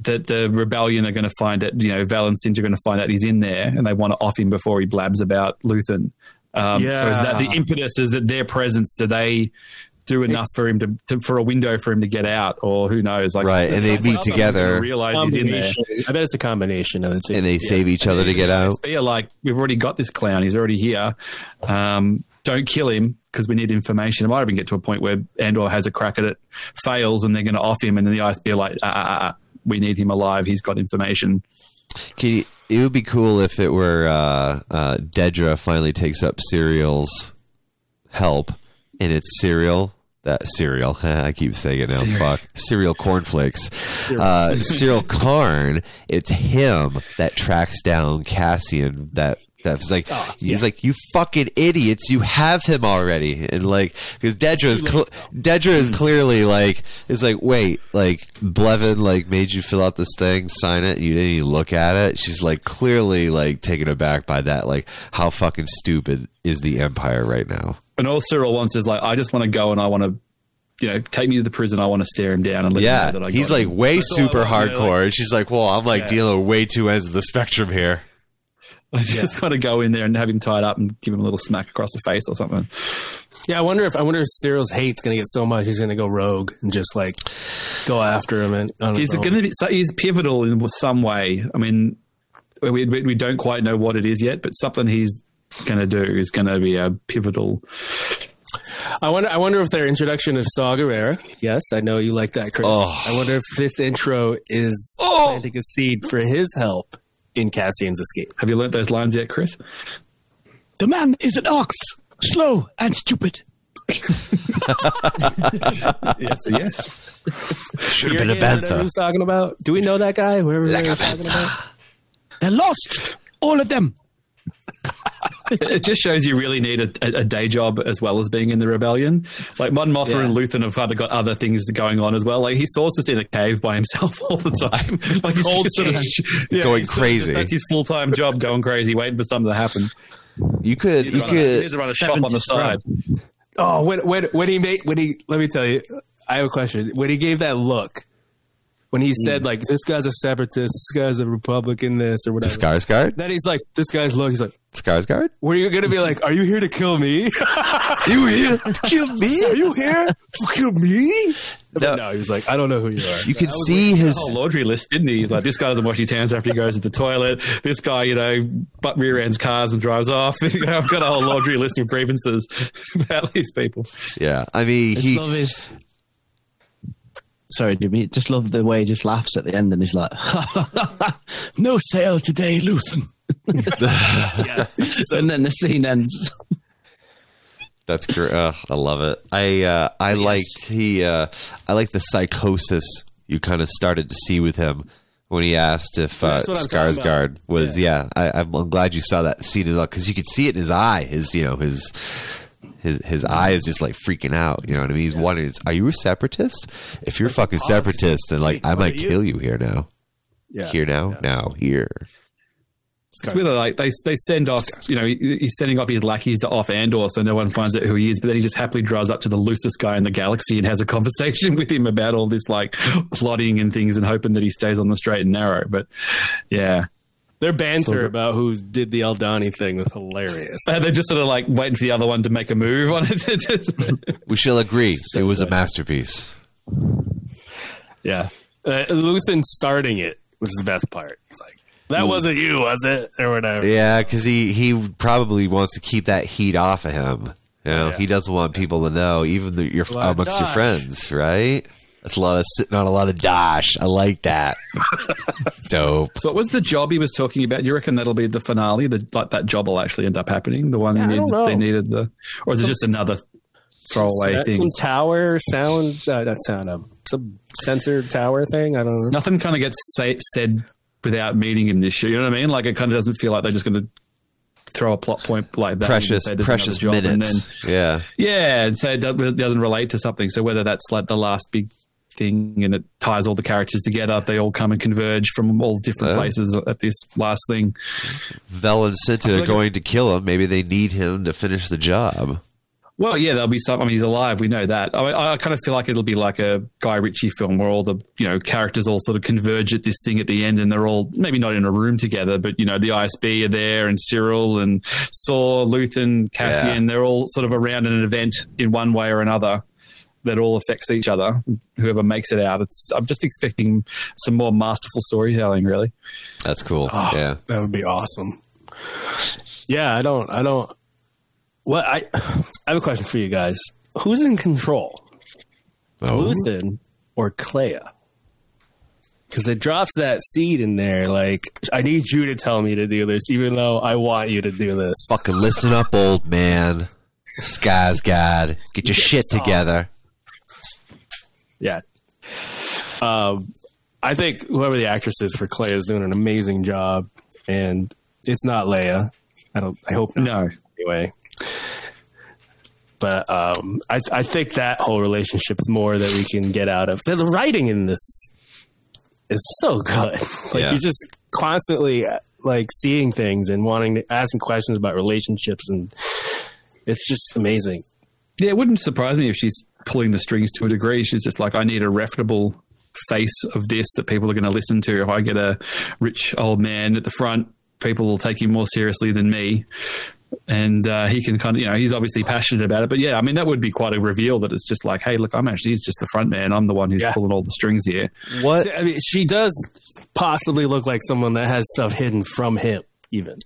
that the rebellion are going to find it? You know, Val and are going to find out he's in there, and they want to off him before he blabs about Luthen. Um, So is that the impetus? Is that their presence? Do they? Do enough for him to, to for a window for him to get out, or who knows? Like Right, and they meet together. Realize he's in there. I bet it's a combination of the two. And they save each other to get out. Be like, we've already got this clown. He's already here. Um, don't kill him because we need information. It might even get to a point where Andor has a crack at it, fails, and they're going to off him, and then the ice are like, ah, ah, ah, ah, we need him alive. He's got information. Can you, it would be cool if it were uh, uh, Dedra finally takes up Syril's help, and it's Syril. That cereal, I keep saying it now. Fuck, cereal cornflakes. Uh, cereal Karn. It's him that tracks down Cassian. That that's like he's like you fucking idiots. You have him already, and like because Dedra is cl- Dedra is clearly like is like wait like Blevin like made you fill out this thing, sign it. You didn't even look at it. She's like clearly like taken aback by that. Like how fucking stupid is the Empire right now? And all Syril wants is like, I just want to go and I want to, you know, take me to the prison. I want to stare him down and let Yeah, him know that I he's got like him. way That's super want, you know, hardcore. like- and she's like, well, I'm like Yeah. dealing with way two ends of the spectrum here. I just want to go in there and have him tied up and give him a little smack across the face or something. yeah, I wonder if I wonder if Syril's hate's going to get so much he's going to go rogue and just like go after him. And on He's going to be so he's pivotal in some way. I mean, we, we, we don't quite know what it is yet, but something he's going to do is going to be a pivotal. I wonder. I wonder if their introduction of Saw Gerrera. Yes, I know you like that, Chris. Oh. I wonder if this intro is oh. planting a seed for his help in Cassian's escape. Have you learnt those lines yet, Chris? The man is an ox, slow and stupid. yes, yes. Should have been a here, know. Who's talking about? Do we know that guy? Whoever like talking about? They're lost, all of them. it just shows you really need a, a, a day job as well as being in the rebellion. Like Mon Mothma Yeah. and Luthen have kind of got other things going on as well. Like he Saw's just in a cave by himself all the oh. time, like he's just sort of, yeah, Going he's sort of- crazy. That's his full time job, going crazy, waiting for something to happen. You could, you running, he needs could. to run a shop on the side. Oh, when when when he made when he let me tell you, I have a question. When he gave that look, when he said mm. like this guy's a separatist, this guy's a Republican, this or The whatever. Skarsgård? Then he's like, this guy's look. He's like, Skarsgård? were you gonna be like, are you here to kill me? You here to kill me? are you here to kill me? No. no, he was like, I don't know who you are. You could see his. whole laundry list, didn't he? He's like, this guy doesn't wash his hands after he goes to the toilet. This guy, you know, butt rear ends cars and drives off. You know, I've got a whole laundry list of grievances about these people. Yeah, I mean, Just he. Love his. Sorry, Jimmy. Just love the way he just laughs at the end and he's like, "No sale today, Luthen." and then the scene ends. That's great. Uh, I love it. I uh, I liked he uh, I like the psychosis you kind of started to see with him when he asked if uh, That's what I'm talking Skarsgård was. Yeah, I, I'm, I'm glad you saw that scene it up because you could see it in his eye. His you know his. His his eye is just like freaking out. You know what I mean? He's wondering, "Are you a separatist? If you're a fucking separatist, then like I might you?" kill you here now. Yeah. Here now, now here." It's really like they they send off, you know, he's sending off his lackeys to off Andor, so no one finds out who he is. But then he just happily drives up to the loosest guy in the galaxy and has a conversation with him about all this like plotting and things, and hoping that he stays on the straight and narrow. But yeah, Their banter Sort of. about who did the Aldhani thing was hilarious. They're just sort of like waiting for the other one to make a move on it. We shall agree, it was a masterpiece. Yeah. Uh, Luthen starting it was the best part. It's like, that wasn't you, was it? Or whatever. Yeah, because he he probably wants to keep that heat off of him. You know, Yeah. he doesn't want people to know, even the, your a lot of amongst your friends, right? That's a lot of sitting on a lot of dash. I like that. Dope. so what was the job he was talking about? You reckon that'll be the finale? The, like that job will actually end up happening? The one Yeah, I he don't needs, know. they needed the, or is it just another throwaway Some thing? tower sound, uh, not sound, um, some censored tower thing. I don't know. Nothing kind of gets say, said without meaning in this show. You know what I mean? Like it kind of doesn't feel like they're just going to throw a plot point like that. Precious, and say there's precious another and minutes. yeah. then- yeah, and say it doesn't relate to something. So whether that's like the last big thing and it ties all the characters together, they all come and converge from all different Oh. places at this last thing. Vel and Cinta are going to kill him. Maybe they need him to finish the job. Well, yeah, there'll be some. I mean, he's alive. We know that. I, I kind of feel like it'll be like a Guy Ritchie film where all the you know characters all sort of converge at this thing at the end, and they're all maybe not in a room together, but you know the ISB are there, and Syril and Saw, Luthen, Cassian. They're all sort of around in an event in one way or another that all affects each other. Whoever makes it out, it's. I'm just expecting some more masterful storytelling. Really, That's cool. Oh. yeah. That would be awesome. Yeah, I don't, I don't. What I, I have a question for you guys. Who's in control, Oh. Luthen or Kleya? Because it drops that seed in there. Like, I need you to tell me to do this, even though I want you to do this. Fucking listen up, old man. Skarsgård. Get your shit together. Yeah. Um, I think whoever the actress is for Kleya is doing an amazing job, and it's not Leia. I don't. I hope not. no. anyway. But um, I, I think that whole relationship is more that we can get out of. The, writing in this is so good. like Yeah. you're just constantly like seeing things and wanting to asking questions about relationships, and it's just amazing. Yeah, it wouldn't surprise me if she's pulling the strings to a degree. She's just like, I need a reputable face of this that people are going to listen to. If I get a rich old man at the front, people will take him more seriously than me. And uh, he can kind of, you know, he's obviously passionate about it. But yeah, I mean, that would be quite a reveal that it's just like, hey, look, I'm actually, he's just the front man. I'm the one who's Yeah. pulling all the strings here. What? I mean, she does possibly look like someone that has stuff hidden from him, even.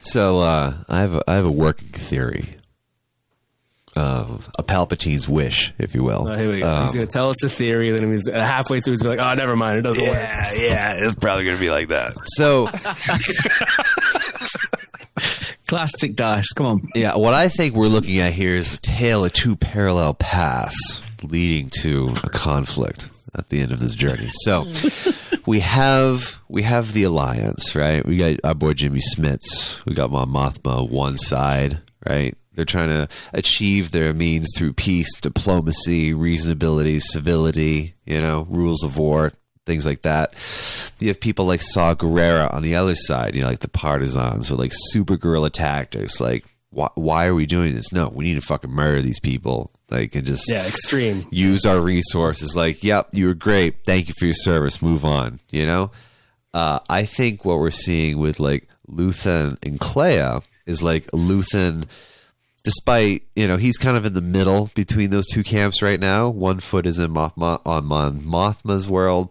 So uh, I have a, I have a working theory of a Palpatine's wish, if you will. Oh, here we go. Um, he's going to tell us a theory, then he's uh, halfway through, he's gonna be like, "Oh, never mind, it doesn't work." yeah, yeah, it's probably going to be like that. So Classic dice. Come on. yeah, what I think we're looking at here is a tale of two parallel paths leading to a conflict at the end of this journey. So we have we have the alliance, right? We got our boy Jimmy Smits. We got Mon Mothma one side, right? They're trying to achieve their means through peace, diplomacy, reasonability, civility, you know, rules of war, things like that. You have people like Saw Gerrera on the other side, you know, like the partisans or like super guerrilla tactics. Like, why, why are we doing this? No, we need to fucking murder these people. Like, and just Yeah, extreme. use our resources. Like, yep, you were great. Thank you for your service. Move on. You know, uh, I think what we're seeing with like Luthen and Kleya is like Luthen, despite you know he's kind of in the middle between those two camps right now. One foot is in Mothma, on Mon Mothma's world.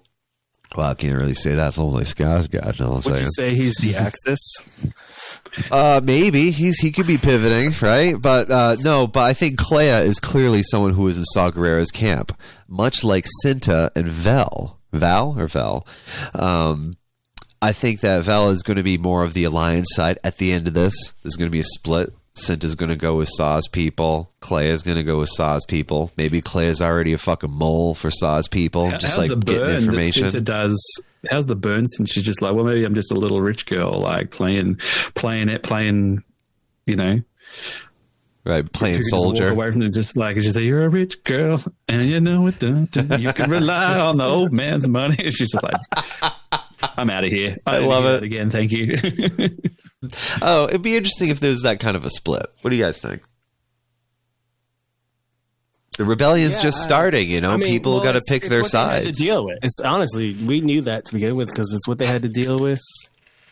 Well, I can't really say that. Almost like Skarsgård. No, I'm Would saying. you say he's the axis? Uh, maybe he's he could be pivoting, right? But uh, no, but I think Kleya is clearly someone who is in Saw Gerrera's camp, much like Cinta and Vel, Val or Vel. Um, I think that Vel is going to be more of the alliance side at the end of this. There's going to be a split. Cinta's going to go with Saw's people. Clay is going to go with Saw's people. Maybe Clay is already a fucking mole for Saw's people, How- just like getting information. Cinta does how's the burn since she's just like, well, maybe I'm just a little rich girl, like playing, playing it, playing, you know, Right, playing who can just walk soldier. away from it, just like she's like, you're a rich girl, and you know it. Dun, dun, you can rely on the old man's money. She's just like, I'm out of here. I, love love it again. Thank you. Oh, it'd be interesting if there was that kind of a split. What do you guys think? The rebellion's Yeah, just starting, you know. I mean, People well, got to pick their sides. To deal with. It's honestly, we knew that to begin with because it's what they had to deal with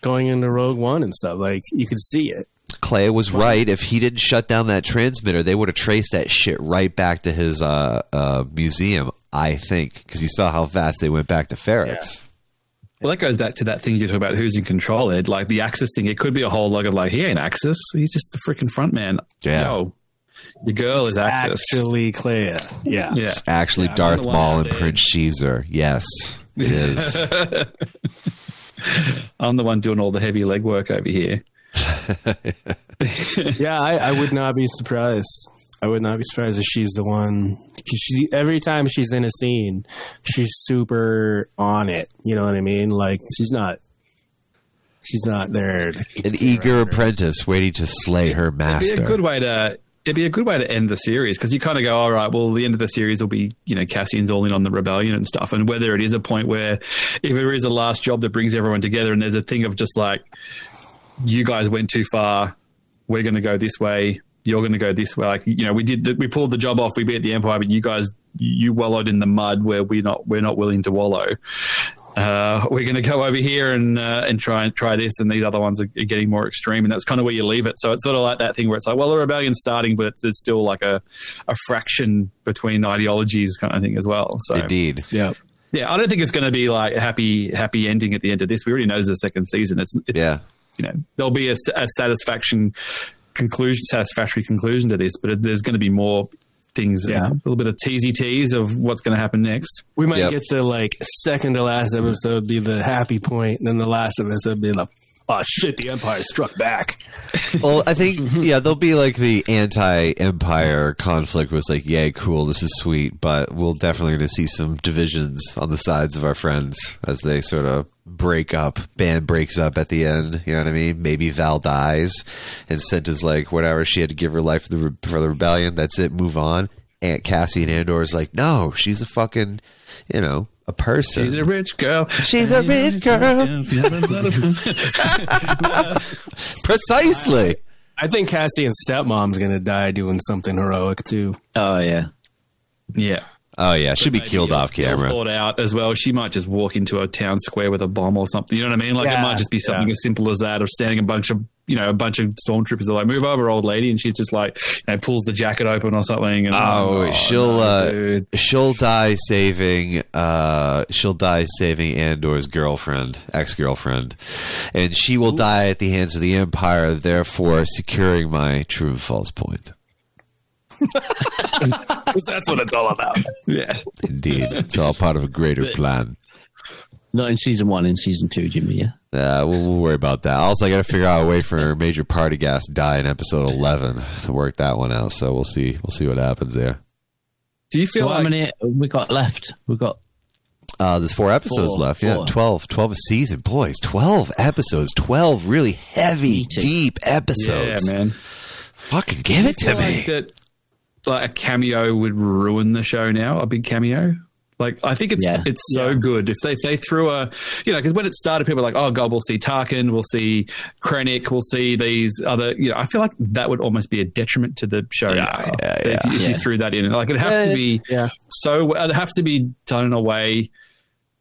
going into Rogue One and stuff. Like you could see it. Clay was right. If he didn't shut down that transmitter, they would have traced that shit right back to his uh, uh, museum. I think because you saw how fast they went back to Ferrix. Well, that goes back to that thing you talk about who's in control. It like the Axis thing. It could be a whole lot of like, he ain't Axis. He's just the freaking front man. Yeah. Yo, your girl is Axis. Actually, Kleya. Yeah. Yeah. It's actually I'm Darth Maul and. Prince Caesar. Yes, it is. I'm the one doing all the heavy legwork over here. yeah, I, I would not be surprised. I would not be surprised if she's the one. 'cause she every time she's in a scene, she's super on it. You know what I mean? Like she's not. She's not there. An eager her. apprentice waiting to slay her It'd be master. a good way to. It'd be a good way to end the series because you kind of go, all right, well, the end of the series will be, you know, Cassian's all in on the rebellion and stuff. And whether it is a point where, if there is a last job that brings everyone together and there's a thing of just like, you guys went too far, we're going to go this way, you're going to go this way. Like, you know, we did, the, we pulled the job off, we beat the Empire, but you guys, you wallowed in the mud where we're not, we're not willing to wallow. Uh, we're going to go over here and uh, and try and try this, and these other ones are, are getting more extreme, and that's kind of where you leave it. So it's sort of like that thing where it's like, well, the rebellion's starting, but there's still like a a fraction between ideologies, kind of thing as well. So Indeed. Yeah. yeah, I don't think it's going to be like a happy happy ending at the end of this. We already know there's a second season. It's, it's Yeah. you know there'll be a, a satisfaction conclusion, satisfactory conclusion to this, but it, there's going to be more things. Yeah. a little bit of teasy tease of what's going to happen next. We might Yep. get the like second to last episode be the happy point, and then the last episode be the oh shit, the Empire struck back. Well, I think yeah, there'll be like the anti-empire conflict was like, yay, cool, this is sweet, but we'll definitely going to see some divisions on the sides of our friends as they sort of break up. Band breaks up at the end. You know what I mean? Maybe Val dies, and Cinta's like, whatever, she had to give her life for the re- for the rebellion. That's it. Move on. Aunt Cassie and andor is like, no, she's a fucking, you know, a person. She's a rich girl. She's a rich girl. Precisely. I think Cassie and stepmom's gonna die doing something heroic too. Oh yeah. yeah. Oh yeah, should be killed off camera. Thought out as well. She might just walk into a town square with a bomb or something. You know what I mean? Like it might just be something yeah. as simple as that, or standing a bunch of you know a bunch of stormtroopers are like, "Move over, old lady," and she's just like, you know, pulls the jacket open or something. And Oh, she'll no, uh, she'll die saving uh she'll die saving Andor's girlfriend, ex girlfriend, and she will die at the hands of the Empire, therefore securing my true and false point. Because that's what it's all about. yeah. Indeed, it's all part of a greater plan. Not in season one, in season two, Jimmy. Yeah. Uh, we'll, we'll worry about that. Also, I got to figure out a way for Major Partagaz to die in episode eleven to work that one out. So we'll see. We'll see what happens there. Do you So feel how many we got left? We got Uh, there's four episodes Four, left. Yeah, four. 12, 12 a season. Boys, 12 episodes. 12 really heavy, Meaty. deep episodes. yeah, man? Fucking give it to feel me. like that like a cameo would ruin the show now a big cameo like i think it's Yeah. it's so good if they if they threw a you know because when it started people were like oh god we'll see tarkin we'll see krennic we'll see these other you know i feel like that would almost be a detriment to the show now, yeah, if, you- if you threw that in like it'd have to be Yeah. so it'd have to be done in a way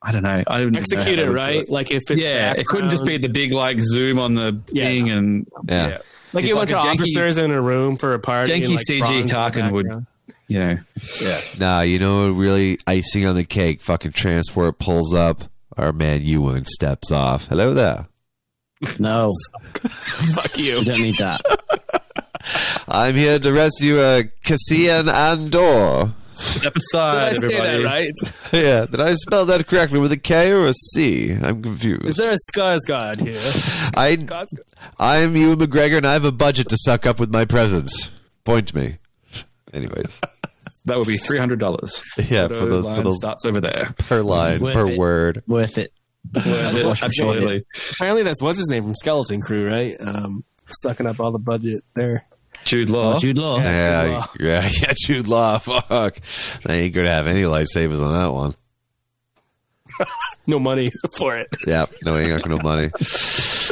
i don't know i don't even know Execute how it to do right. Like if it's yeah it couldn't just be the big like zoom on the Yeah. thing and Yeah. Like you a bunch like of janky- officers in a room for a party. janky and, like, CG talking in the Tarkin would- you know Nah, you know, really icing on the cake. Fucking transport pulls up. Our man Ewan steps off. Hello there. no. Fuck you. You don't need that. I'm here to rescue uh, Cassian Andor. Step aside, Did I say everybody. that right? yeah, did I spell that correctly with a K or a C? I'm confused. Is there a Skarsgård here? I, Skarsgård. I'm Ewan McGregor, and I have a budget to suck up with my presence. Point me. Anyways, That would be three hundred dollars. Yeah, for those- for those- starts over there. per line, Worth per it. word. Worth it. Absolutely. Apparently, that's what's his name from Skeleton Crew, right? Um, sucking up all the budget there. Jude Law. Oh, Jude Law. Yeah, Law. yeah, yeah, Jude Law. Fuck. They ain't going to have any lifesavers on that one. No money for it. Yeah, no, he ain't got no money.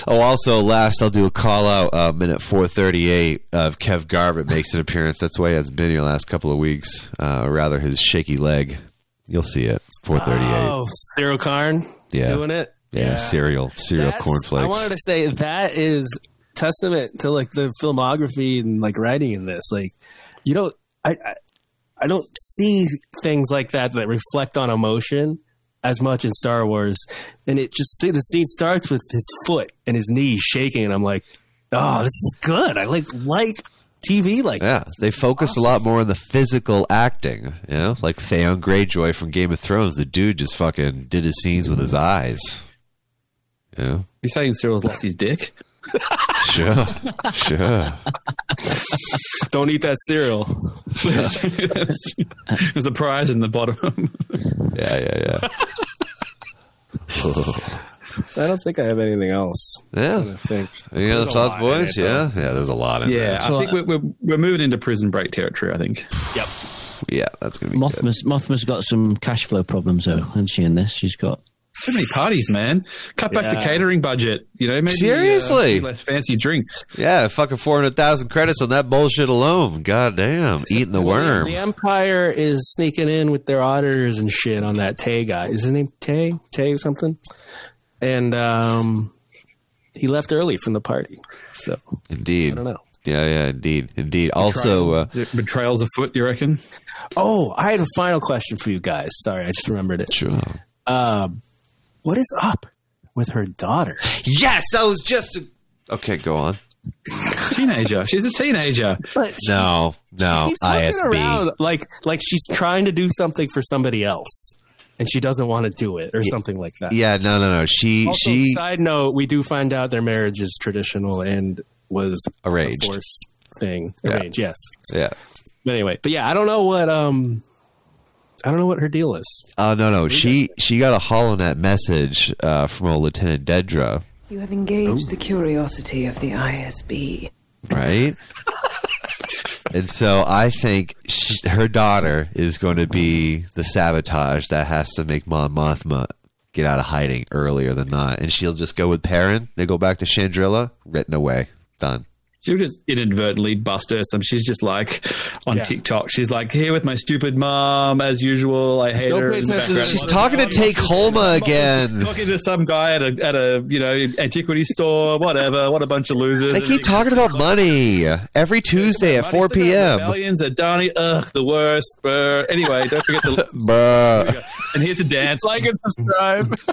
Oh, also, last I'll do a call out. Uh, minute four thirty eight of Kev Garvett makes an appearance. That's why he has been here the last couple of weeks. Uh, or rather, his shaky leg. You'll see it. Four thirty eight. Oh, Syril Karn Yeah. doing it. yeah, cereal, cereal That's- cornflakes. I wanted to say that is testament to like the filmography and like writing in this. Like, you don't, I, I, I don't see things like that that reflect on emotion as much in Star Wars. And it just the scene starts with his foot and his knees shaking, and I'm like, oh, this is good. I like like TV like Yeah, they focus a lot more on the physical acting. You know, like Theon Greyjoy from Game of Thrones. The dude just fucking did his scenes with his eyes. You know, You saying Syril's lost his dick? Sure, sure. Don't eat that cereal. There's a prize in the bottom. Yeah, yeah, yeah. So I don't think I have anything else. yeah. I Yeah. think. Any other thoughts, boys? it, Yeah, yeah. There's a lot in yeah, there. I So, think we're, we're, we're moving into prison break territory, I think. Yep. Yeah, that's gonna be good. Mothma's, Mothma's got some cash flow problems, though, hasn't she, in this? She's got. Too many parties, man. Cut back the catering budget. You know, maybe uh, Seriously? less fancy drinks. Yeah, fucking four hundred thousand credits on that bullshit alone. God damn, eating the worm. The Empire is sneaking in with their auditors and shit on that Tay guy. Is his name Tay? Tay or something? And um, he left early from the party. So Indeed. I don't know. Yeah, yeah, indeed, indeed. Also, uh, Betrayals afoot, you reckon? Oh, I had a final question for you guys. Sorry, I just remembered it. sure. Uh, what is up with her daughter? Yes, I was just. Okay, go on. Teenager. She's a teenager. But No, no, keeps ISB. around like like she's trying to do something for somebody else, and she doesn't want to do it or something like that. Yeah, no, no, no. She, Also, she. side note, we do find out their marriage is traditional and was Arranged. a forced thing. Yeah. Arranged, yes. Yeah. But anyway, but yeah, I don't know what um, I don't know what her deal is. Oh no, no. She she got a HoloNet message uh, from a Lieutenant Dedra, You have engaged the curiosity of the ISB. right? and so I think she, her daughter is going to be the sabotage that has to make Mon Mothma get out of hiding earlier than not, and she'll just go with Perrin. They go back to Chandrila, written away, done. She would just inadvertently bust her. Some she's just like on Yeah. TikTok. She's like here with my stupid mom as usual. I hate Don't her. pay attention to- She's talking to Tay Kolma again. Talking to some guy at a at a you know antiquity store, whatever. What a bunch of losers. They keep talking about money every Tuesday at 4 p.m. Rebellions at Donny. Ugh, the worst. Brr. Anyway, don't forget to Bruh. and here to dance. Like and subscribe.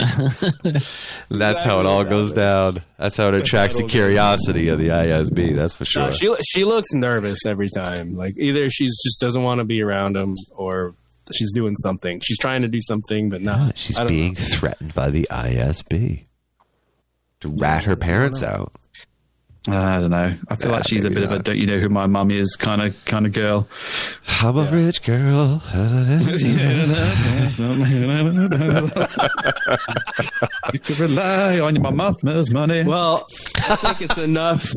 That's how it all goes down. That's how it attracts the curiosity of the ISB. That's for sure. No, she she looks nervous every time. Like either she's just doesn't want to be around him, or she's doing something. She's trying to do something, but not. Ah, she's being know. threatened by the ISB to rat her parents out. Uh, I don't know. I feel Yeah, like she's a maybe bit of a don't you know who my mum is kind of kind of girl. I'm a rich girl. you could rely on my mother's money. Well, I think it's enough.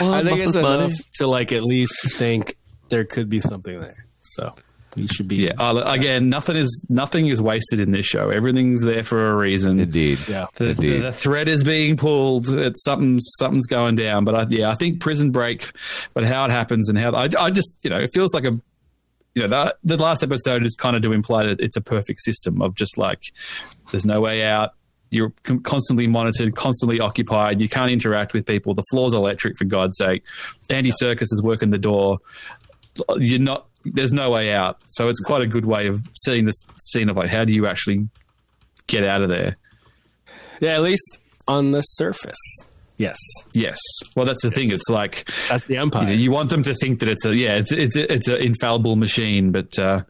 I think it's enough to like at least think there could be something there. So we should be. yeah. Look, uh, again, nothing is nothing is wasted in this show. Everything's there for a reason. Indeed. Yeah. The, Indeed. the, the thread is being pulled. It's something something's going down. But I, yeah, I think Prison Break, but how it happens and how I, I just you know it feels like a you know the, the last episode is kind of to imply that it's a perfect system of just like there's no way out. You're constantly monitored, constantly occupied. You can't interact with people. The floor's electric, for God's sake. Andy Serkis is working the door. You're not. There's no way out. So it's quite a good way of setting this scene of like how do you actually get out of there. Yeah, at least on the surface. Yes, Yes. Well, that's the thing. It's like that's the you, Empire. know, you want them to think that it's a yeah, it's it's it's an infallible machine, but uh,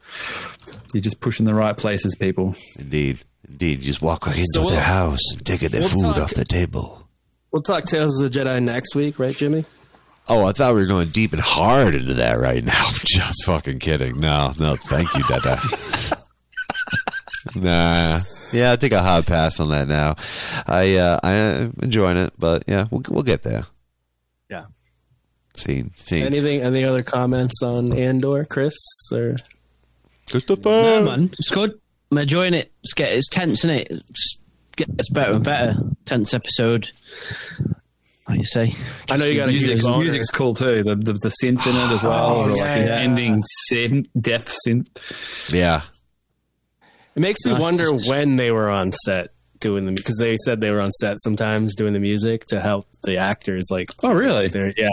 you're just pushing the right places, people. Indeed. Indeed. You just walk right into So we'll- their house and take their we'll food talk- off the table. we'll talk Tales of the Jedi next week, right, Jimmy? Oh, I thought we were going deep and hard into that right now. Just fucking kidding. No, no, thank you, Dada. nah. Yeah, I think I'll hard pass on that now. I uh, I am enjoying it, but yeah, we'll we'll get there. Yeah. Scene, scene. Anything? Any other comments on Andor, Chris? Or Christopher. No, man, it's good. I'm enjoying it. It's get it's tense, is it? It's gets better and better. Tense episode. Like you say. I know you got a Music's, huge music's cool too. The the, the synth in it as oh, well, Oh, or like yeah, an ending synth, death synth. Yeah. It makes me Nice. wonder when they were on set doing the because they said they were on set sometimes doing the music to help the actors. Like, Oh, really? yeah,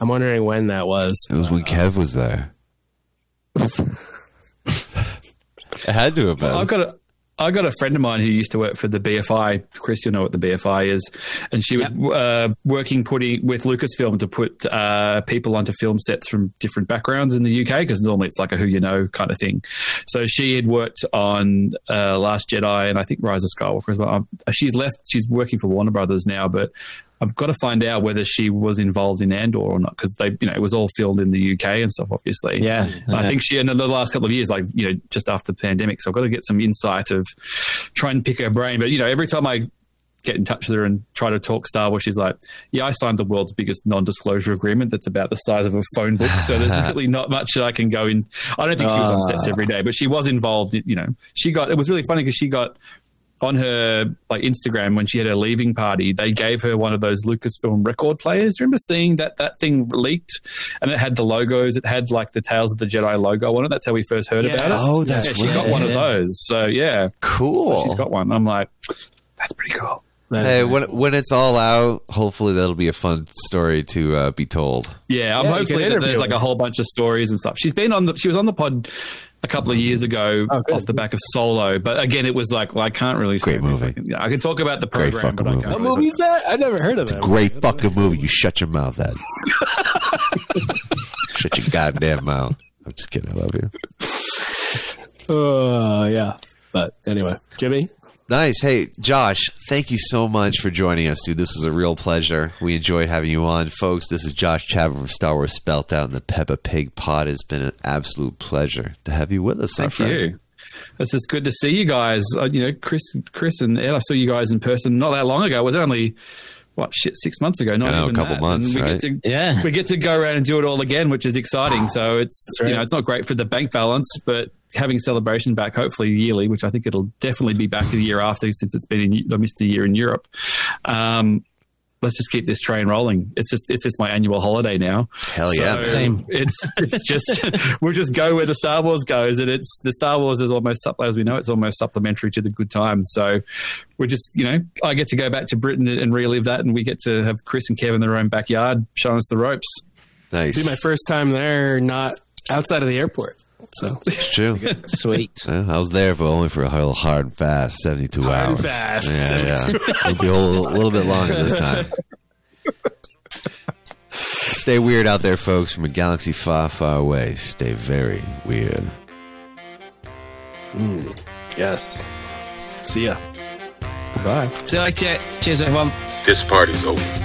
I'm wondering when that was. It was when uh, Kev was there. it had to have been. I've got a I got a friend of mine who used to work for the BFI. Chris, you know what the BFI is, and she was uh, working putting with Lucasfilm to put uh, people onto film sets from different backgrounds in the UK because normally it's like a who you know kind of thing. So she had worked on uh, Last Jedi and I think Rise of Skywalker as well. Um, she's left. She's working for Warner Brothers now, but I've got to find out whether she was involved in Andor or not because they, you know, it was all filmed in the UK and stuff, obviously. Yeah, And I think she in the last couple of years, like you know, just after the pandemic, so I've got to get some insight of try and pick her brain. But you know, every time I get in touch with her and try to talk Star Wars, she's like, "Yeah, I signed the world's biggest non-disclosure agreement that's about the size of a phone book, so there's really not much that I can go in." I don't think she was on sets ah. every day, but she was involved. You know, she got. It was really funny because she got on her like Instagram when she had her leaving party, they gave her one of those Lucasfilm record players. Do you remember seeing that that thing leaked and it had the logos? It had like the Tales of the Jedi logo on it. That's how we first heard Yeah. about it. Oh, that's yeah, she got one of those. So yeah, cool. she's got one. I'm like, that's pretty cool. Hey, when when it's all out, hopefully that'll be a fun story to uh, be told. Yeah, I'm Yeah, you hopefully that there's like a whole bunch of stories and stuff. She's been on the she was on the pod a couple of years ago Oh, off the back of Solo, but again, it was like well, I can't really say Great movie. anything. Yeah, I can talk about the Great program, but fucking I movie. what really movie is that? I never heard of it. it's that. Great fucking movie. You shut your mouth, Ed. shut your goddamn mouth. I'm just kidding. I love you. Uh, yeah. But anyway, Jimmy, Nice. Hey, Josh, thank you so much for joining us, dude. This was a real pleasure. We enjoyed having you on. Folks, this is Josh Chapman from Star Wars Spelt Out and the Peppa Pig Pod. It's been an absolute pleasure to have you with us, our Thank friend. you. It's just good to see you guys. Uh, you know, Chris, Chris, and Ed. I saw you guys in person not that long ago. It was only what shit six months ago. Not I know, a couple that. months, And we right? Get to, Yeah. we get to go around and do it all again, which is exciting. So it's right. you know it's not great for the bank balance, but having celebration back, hopefully yearly, which I think it'll definitely be back the year after since it's been in, I missed a year in Europe. Um, let's just keep this train rolling. It's just it's just my annual holiday now. Hell yeah. So Same. It's it's just we'll just go where the Star Wars goes, and it's the Star Wars is almost as we know it's almost supplementary to the good times. So we're just you know I get to go back to Britain and relive that, and we get to have Chris and Kevin in their own backyard showing us the ropes. Nice. be my first time there, not outside of the airport. So It's true. Sweet. Yeah, I was there for only for a whole hard and fast, 72 hours. fast. Yeah, yeah. It'll be a little, little bit longer this time. Stay weird out there, folks, from a galaxy far, far away. Stay very weird. Hmm. yes. See ya. Bye. See you later. Cheers, everyone. This party's over.